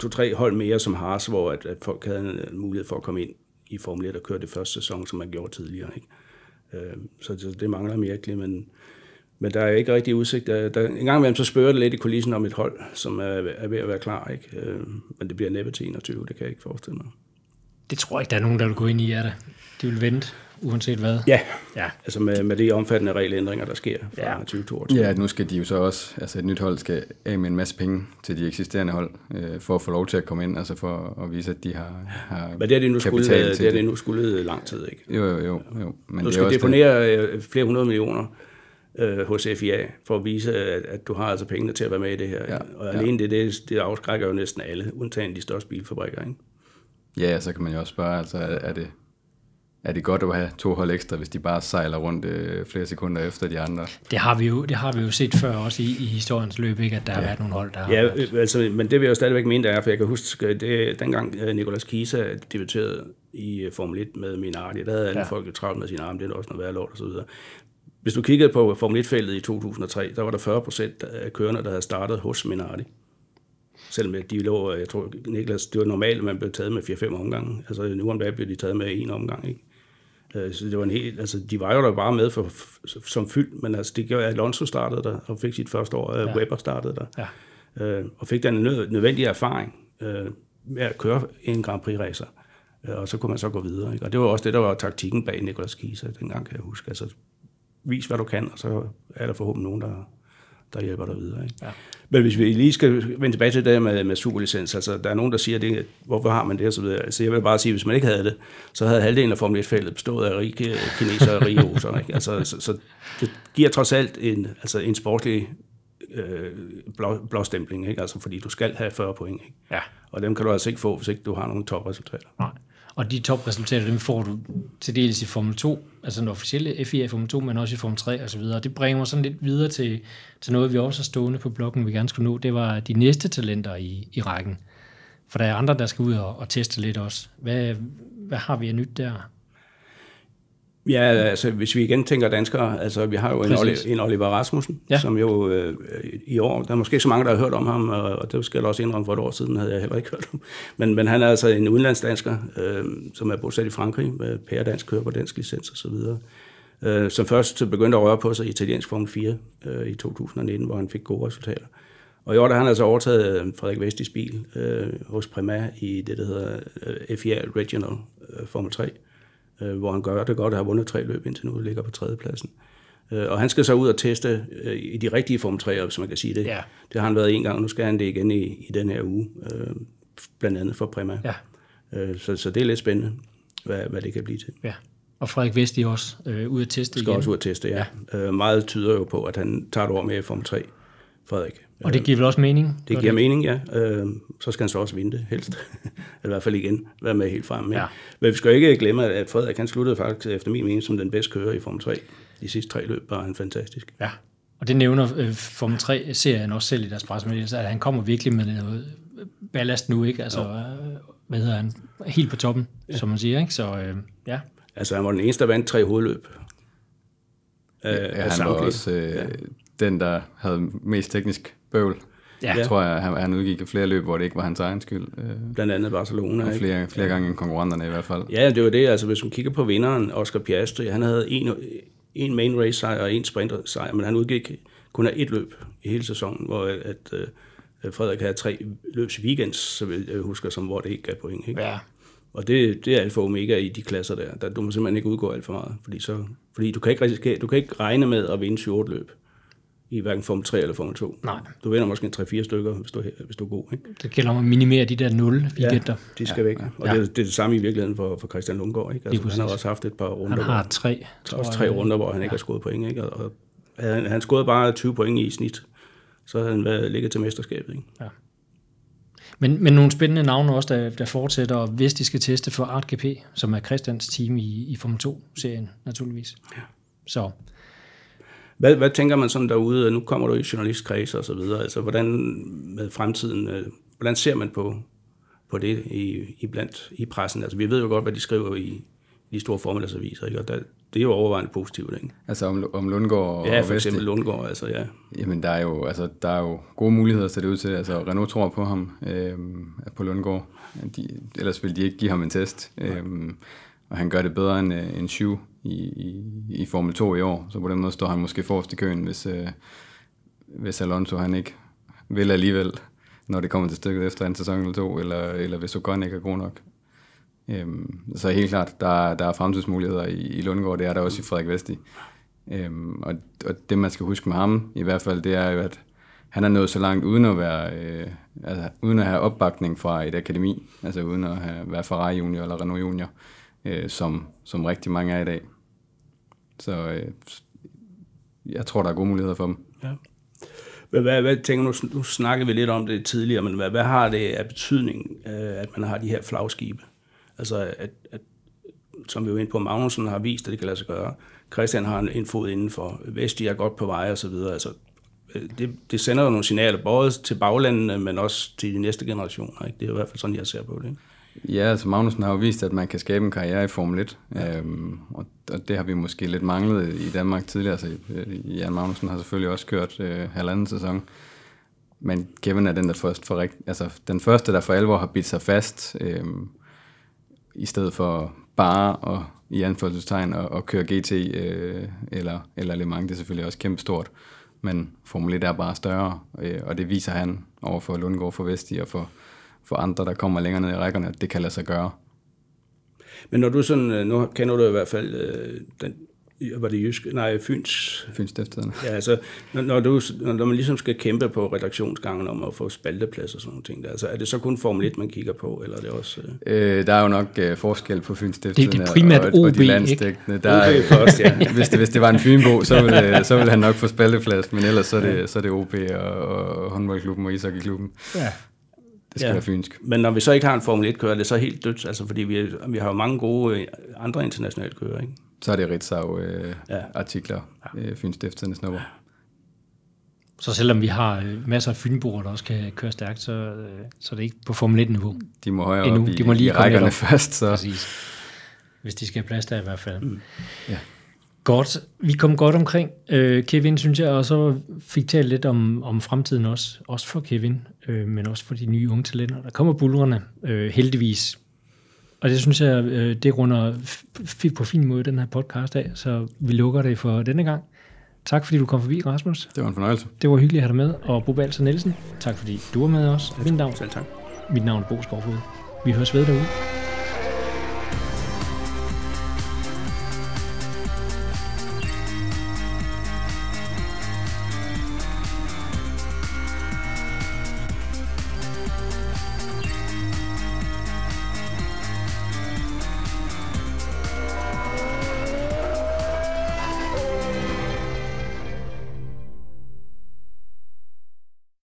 S2: to-tre hold mere som Haas, hvor at, at folk havde en mulighed for at komme ind i Formel 1 og køre det første sæson, som man gjorde tidligere. Ikke? Øh, så det, det mangler virkelig, men, men der er ikke rigtig udsigt. Der, der, en gang imellem så spørger det lidt i kulissen om et hold, som er, er ved at være klar. Ikke? Øh, men det bliver næppe til 21, det kan jeg ikke forestille mig.
S1: Det tror jeg ikke, der er nogen, der vil gå ind i, er det? De vil vente uanset hvad.
S2: Ja, ja. altså med, med de omfattende regelændringer, der sker fra ja. 2022.
S3: Ja, nu skal de jo så også, altså et nyt hold skal af med en masse penge til de eksisterende hold, øh, for at få lov til at komme ind, altså for at vise, at de har, har
S2: Men det er det nu skulle, det er det nu skulle lang tid, ikke?
S3: Jo, jo, jo. jo.
S2: Men du det skal også deponere det. Øh, flere hundrede millioner øh, hos FIA, for at vise, at, at du har altså pengene til at være med i det her. Ja, og alene ja. det, det, det afskrækker jo næsten alle, undtagen de største bilfabrikker, ikke?
S3: Ja, så kan man jo også spørge, altså er det, er det godt at have to hold ekstra, hvis de bare sejler rundt øh, flere sekunder efter de andre.
S1: Det har vi jo, det har vi jo set før også i, i historiens løb, ikke, at der ja. har været nogle hold, der
S2: ja,
S1: har været.
S2: altså, men det vil jeg jo stadigvæk mene, der er, for jeg kan huske, det, dengang øh, Nicolas Kisa debuterede i øh, Formel 1 med Minardi, der havde alle ja. folk jo travlt med sine arme, det er også noget værd lort og så videre. Hvis du kiggede på Formel 1-feltet i 2003, der var der 40 procent af kørende, der havde startet hos Minardi selvom de lå, jeg tror, Niklas, det var normalt, at man blev taget med 4-5 omgange. Altså nu om dagen blev de taget med en omgang, ikke? Øh, så det var en helt, altså, de var jo der bare med for, som fyld, men altså, det gjorde, at Alonso startede der, og fik sit første år, ja. Webber startede der, ja. øh, og fik den nødvendige erfaring øh, med at køre en Grand Prix racer. Øh, og så kunne man så gå videre. Ikke? Og det var også det, der var taktikken bag Nicolas Kisa, dengang kan jeg huske. Altså, vis hvad du kan, og så er der forhåbentlig nogen, der, der hjælper dig videre. Ikke? Ja. Men hvis vi lige skal vende tilbage til det med, med superlicens, altså der er nogen, der siger, det, hvorfor har man det og så videre. Altså jeg vil bare sige, hvis man ikke havde det, så havde halvdelen af Formel 1-feltet bestået af rige kinesere og rige russer. Ikke? Altså, så, så, det giver trods alt en, altså en sportlig øh, blå, blåstempling, ikke? Altså, fordi du skal have 40 point. Ikke?
S1: Ja.
S2: Og dem kan du altså ikke få, hvis ikke du har nogle topresultater.
S1: Nej. Og de topresultater, dem får du til dels i Formel 2, altså den officielle FIA Formel 2, men også i Formel 3 og så videre. Det bringer mig sådan lidt videre til, til noget, vi også har stående på bloggen, vi gerne skulle nå. Det var de næste talenter i, i rækken. For der er andre, der skal ud og, og teste lidt også. Hvad, hvad har vi af nyt der?
S2: Ja, altså hvis vi igen tænker danskere, altså vi har jo en, Oliver, en Oliver Rasmussen, ja. som jo øh, i år, der er måske ikke så mange, der har hørt om ham, og det skal jeg også indrømme for et år siden, havde jeg heller ikke hørt om. Men, men han er altså en udenlandsdansker, øh, som er bosat i Frankrig, med pæredansk, kører på dansk licens og så videre. øh, som først begyndte at røre på sig i italiensk Formel 4 øh, i 2019, hvor han fik gode resultater. Og i år der har han altså overtaget øh, Frederik Vestis bil øh, hos Prima i det, der hedder øh, FIA Regional øh, Formel 3, øh, hvor han gør det godt og har vundet tre løb indtil nu og ligger på tredjepladsen. Øh, og han skal så ud og teste øh, i de rigtige Formel 3, hvis man kan sige det.
S1: Ja.
S2: Det har han været en gang, og nu skal han det igen i, i den her uge, øh, blandt andet for Prima.
S1: Ja.
S2: Øh, så, så det er lidt spændende, hvad, hvad det kan blive til.
S1: Ja. Og Frederik Vesti også øh, ud at teste
S2: Skal
S1: igen.
S2: også ud og teste, ja. ja. Øh, meget tyder jo på, at han tager et år med i Formel 3, Frederik.
S1: Og det giver vel også mening?
S2: Det giver mening, ja. Øh, så skal han så også vinde det, helst. Eller i hvert fald igen være med helt frem.
S1: Ja.
S2: Ja. Men vi skal jo ikke glemme, at Frederik han sluttede faktisk efter min mening som den bedste kører i Formel 3. De sidste tre løb var han fantastisk.
S1: Ja. Og det nævner øh, Formel 3-serien også selv i deres pressemeddelelse, at han kommer virkelig med noget ballast nu, ikke? Altså, øh, hvad hedder han? Helt på toppen, ja. som man siger, ikke? Så øh, ja.
S2: Altså han var den eneste, der vandt tre hovedløb. Øh,
S3: Ja,
S2: af
S3: han var
S2: samtlige.
S3: også øh, den, der havde mest teknisk bøvl.
S1: Ja.
S3: Jeg tror, jeg, han, han udgik i flere løb, hvor det ikke var hans egen skyld. Øh,
S2: Blandt andet Barcelona.
S3: og
S2: ikke?
S3: flere, flere gange end konkurrenterne i hvert fald.
S2: Ja, det var det. Altså, hvis man kigger på vinderen, Oscar Piastri, han havde en, en main race sejr og en sprinter sejr, men han udgik kun af et løb i hele sæsonen, hvor at, uh, Frederik havde tre løbs weekends, så jeg husker, som hvor det ikke gav point. Ikke?
S1: Ja.
S2: Og det, det er alfa og omega i de klasser der. der. Du må simpelthen ikke udgå alt for meget, fordi, så, fordi du, kan ikke risikere, du kan ikke regne med at vinde 7 løb i hverken Formel 3 eller Formel 2.
S1: Nej.
S2: Du vinder måske en 3-4 stykker, hvis du, hvis du er god. Ikke?
S1: Det gælder om at minimere de der 0 weekender.
S2: de skal ja. væk. Og
S1: Ja.
S2: ja. det, det er det samme i virkeligheden for, for Christian Lundgaard. Ikke? Altså, han har også haft et par runder,
S1: Han
S2: hvor-
S1: har tre.
S2: er også tre runder, hvor han ikke har scoret point. Ikke? Og, og han, han scorede bare 20 point i snit, så havde han været ligget til mesterskabet. Ikke?
S1: Men, men nogle spændende navne også, der, der fortsætter, og hvis de skal teste for Art GP, som er Christians team i, i Formel 2-serien, naturligvis. Ja. Så
S2: Hvad, hvad tænker man sådan derude? Nu kommer du i journalistkreds og så videre. Altså, hvordan med fremtiden, øh, hvordan ser man på, på det i, i, blandt, i pressen? Altså, vi ved jo godt, hvad de skriver i, de store formiddagsaviser, ikke? og der, det er jo overvejende positivt. Ikke?
S3: Altså om, om Lundgaard og
S2: Ja, for eksempel Lundgaard, altså ja.
S3: Jamen, der er jo, altså, der er jo gode muligheder, ser det ud til. Altså, Renault tror på ham, øhm, på Lundgaard. De, ellers vil de ikke give ham en test. Øhm, og han gør det bedre end, øh, end Shu i, i, i Formel 2 i år. Så på den måde står han måske forrest i køen, hvis, øh, hvis Alonso han ikke vil alligevel, når det kommer til stykket efter en sæson eller to, eller, eller hvis Ocon ikke er god nok. Øhm, så helt klart, der, der er fremtidsmuligheder i, i Lundgaard, det er der også i Frederik Vesti. Øhm, og, og det man skal huske med ham i hvert fald, det er jo, at han er nået så langt uden at være, øh, altså, uden at have opbakning fra et akademi, altså uden at have, være Ferrari junior eller Renault junior, øh, som, som rigtig mange er i dag. Så øh, jeg tror, der er gode muligheder for dem.
S2: ja. Hvad, hvad, hvad tænker du, nu snakkede vi lidt om det tidligere, men hvad, hvad har det af betydning, øh, at man har de her flagskibe? Altså, at, at som vi jo ind på, Magnussen har vist, at det kan lade sig gøre. Christian har en, en fod indenfor. Vesti er godt på vej og så videre. Altså, øh, det, det sender jo nogle signaler, både til baglandene, men også til de næste generationer. Ikke? Det er i hvert fald sådan, jeg ser på det. Ikke?
S3: Ja, altså Magnussen har jo vist, at man kan skabe en karriere i Formel 1, ja. øhm, og, og det har vi måske lidt manglet i Danmark tidligere. Altså, øh, Jan Magnussen har selvfølgelig også kørt øh, halvanden sæson, men Kevin er den, der først for altså, den første, der for alvor har bidt sig fast, øhm, i stedet for bare at, i anførselstegn at, at køre GT øh, eller, eller Le Mans, det er selvfølgelig også kæmpestort, men Formel 1 er bare større, øh, og det viser han over for Lundgaard, for Vesti og for, for andre, der kommer længere ned i rækkerne, at det kan lade sig gøre.
S2: Men når du sådan, øh, nu kender du i hvert fald øh, den, var det jysk? Nej, Fyns.
S3: Fyns Stiftstidende.
S2: Ja, altså, når, når, du, når man ligesom skal kæmpe på redaktionsgangen om at få spalteplads og sådan nogle ting, der, altså, er det så kun Formel 1, man kigger på, eller er det også... Øh...
S3: Øh, der er jo nok øh, forskel på Fyns Stiftstidende
S1: Det er primært
S3: og, og
S1: OB,
S3: de landstækkende. Der,
S2: OB først, ja.
S3: hvis, det, hvis det var en Fynbo, så ville, så ville han nok få spalteplads, men ellers så er det, så er det OB og, og håndboldklubben og ishockeyklubben.
S1: ja.
S3: Det skal
S2: Ja.
S3: ja. være fynsk.
S2: Men når vi så ikke har en Formel 1-kører, er det så helt dødt, altså, fordi vi, vi har jo mange gode øh, andre internationale kører, ikke?
S3: Så er det Ritzau øh,
S2: Ja.
S3: ja. artikler, øh, Fyns Stiftstidende snupper.
S1: Så selvom vi har øh, masser af fynboer, der også kan køre stærkt, så, øh, så er det ikke på Formel 1-niveau.
S3: De må højere
S1: Endnu.
S3: op i,
S1: De må lige
S3: i rækkerne
S1: op.
S3: først, så
S1: Præcis. Hvis de skal have plads der i hvert fald. Mm.
S3: Ja.
S1: Godt. Vi kom godt omkring øh, Kevin, synes jeg, og så fik talt lidt om, om fremtiden også. Også for Kevin, øh, men også for de nye unge talenter. Der kommer bulrerne, øh, heldigvis. Og det synes jeg, øh, det runder f- på fin måde den her podcast af, så vi lukker det for denne gang. Tak fordi du kom forbi, Rasmus.
S3: Det var en fornøjelse.
S1: Det var hyggeligt at have dig med. Og Bo Balser Nielsen, tak fordi du var med os. Mit navn,
S2: Selv tak.
S1: mit navn er Bo Skovfod. Vi høres ved derude.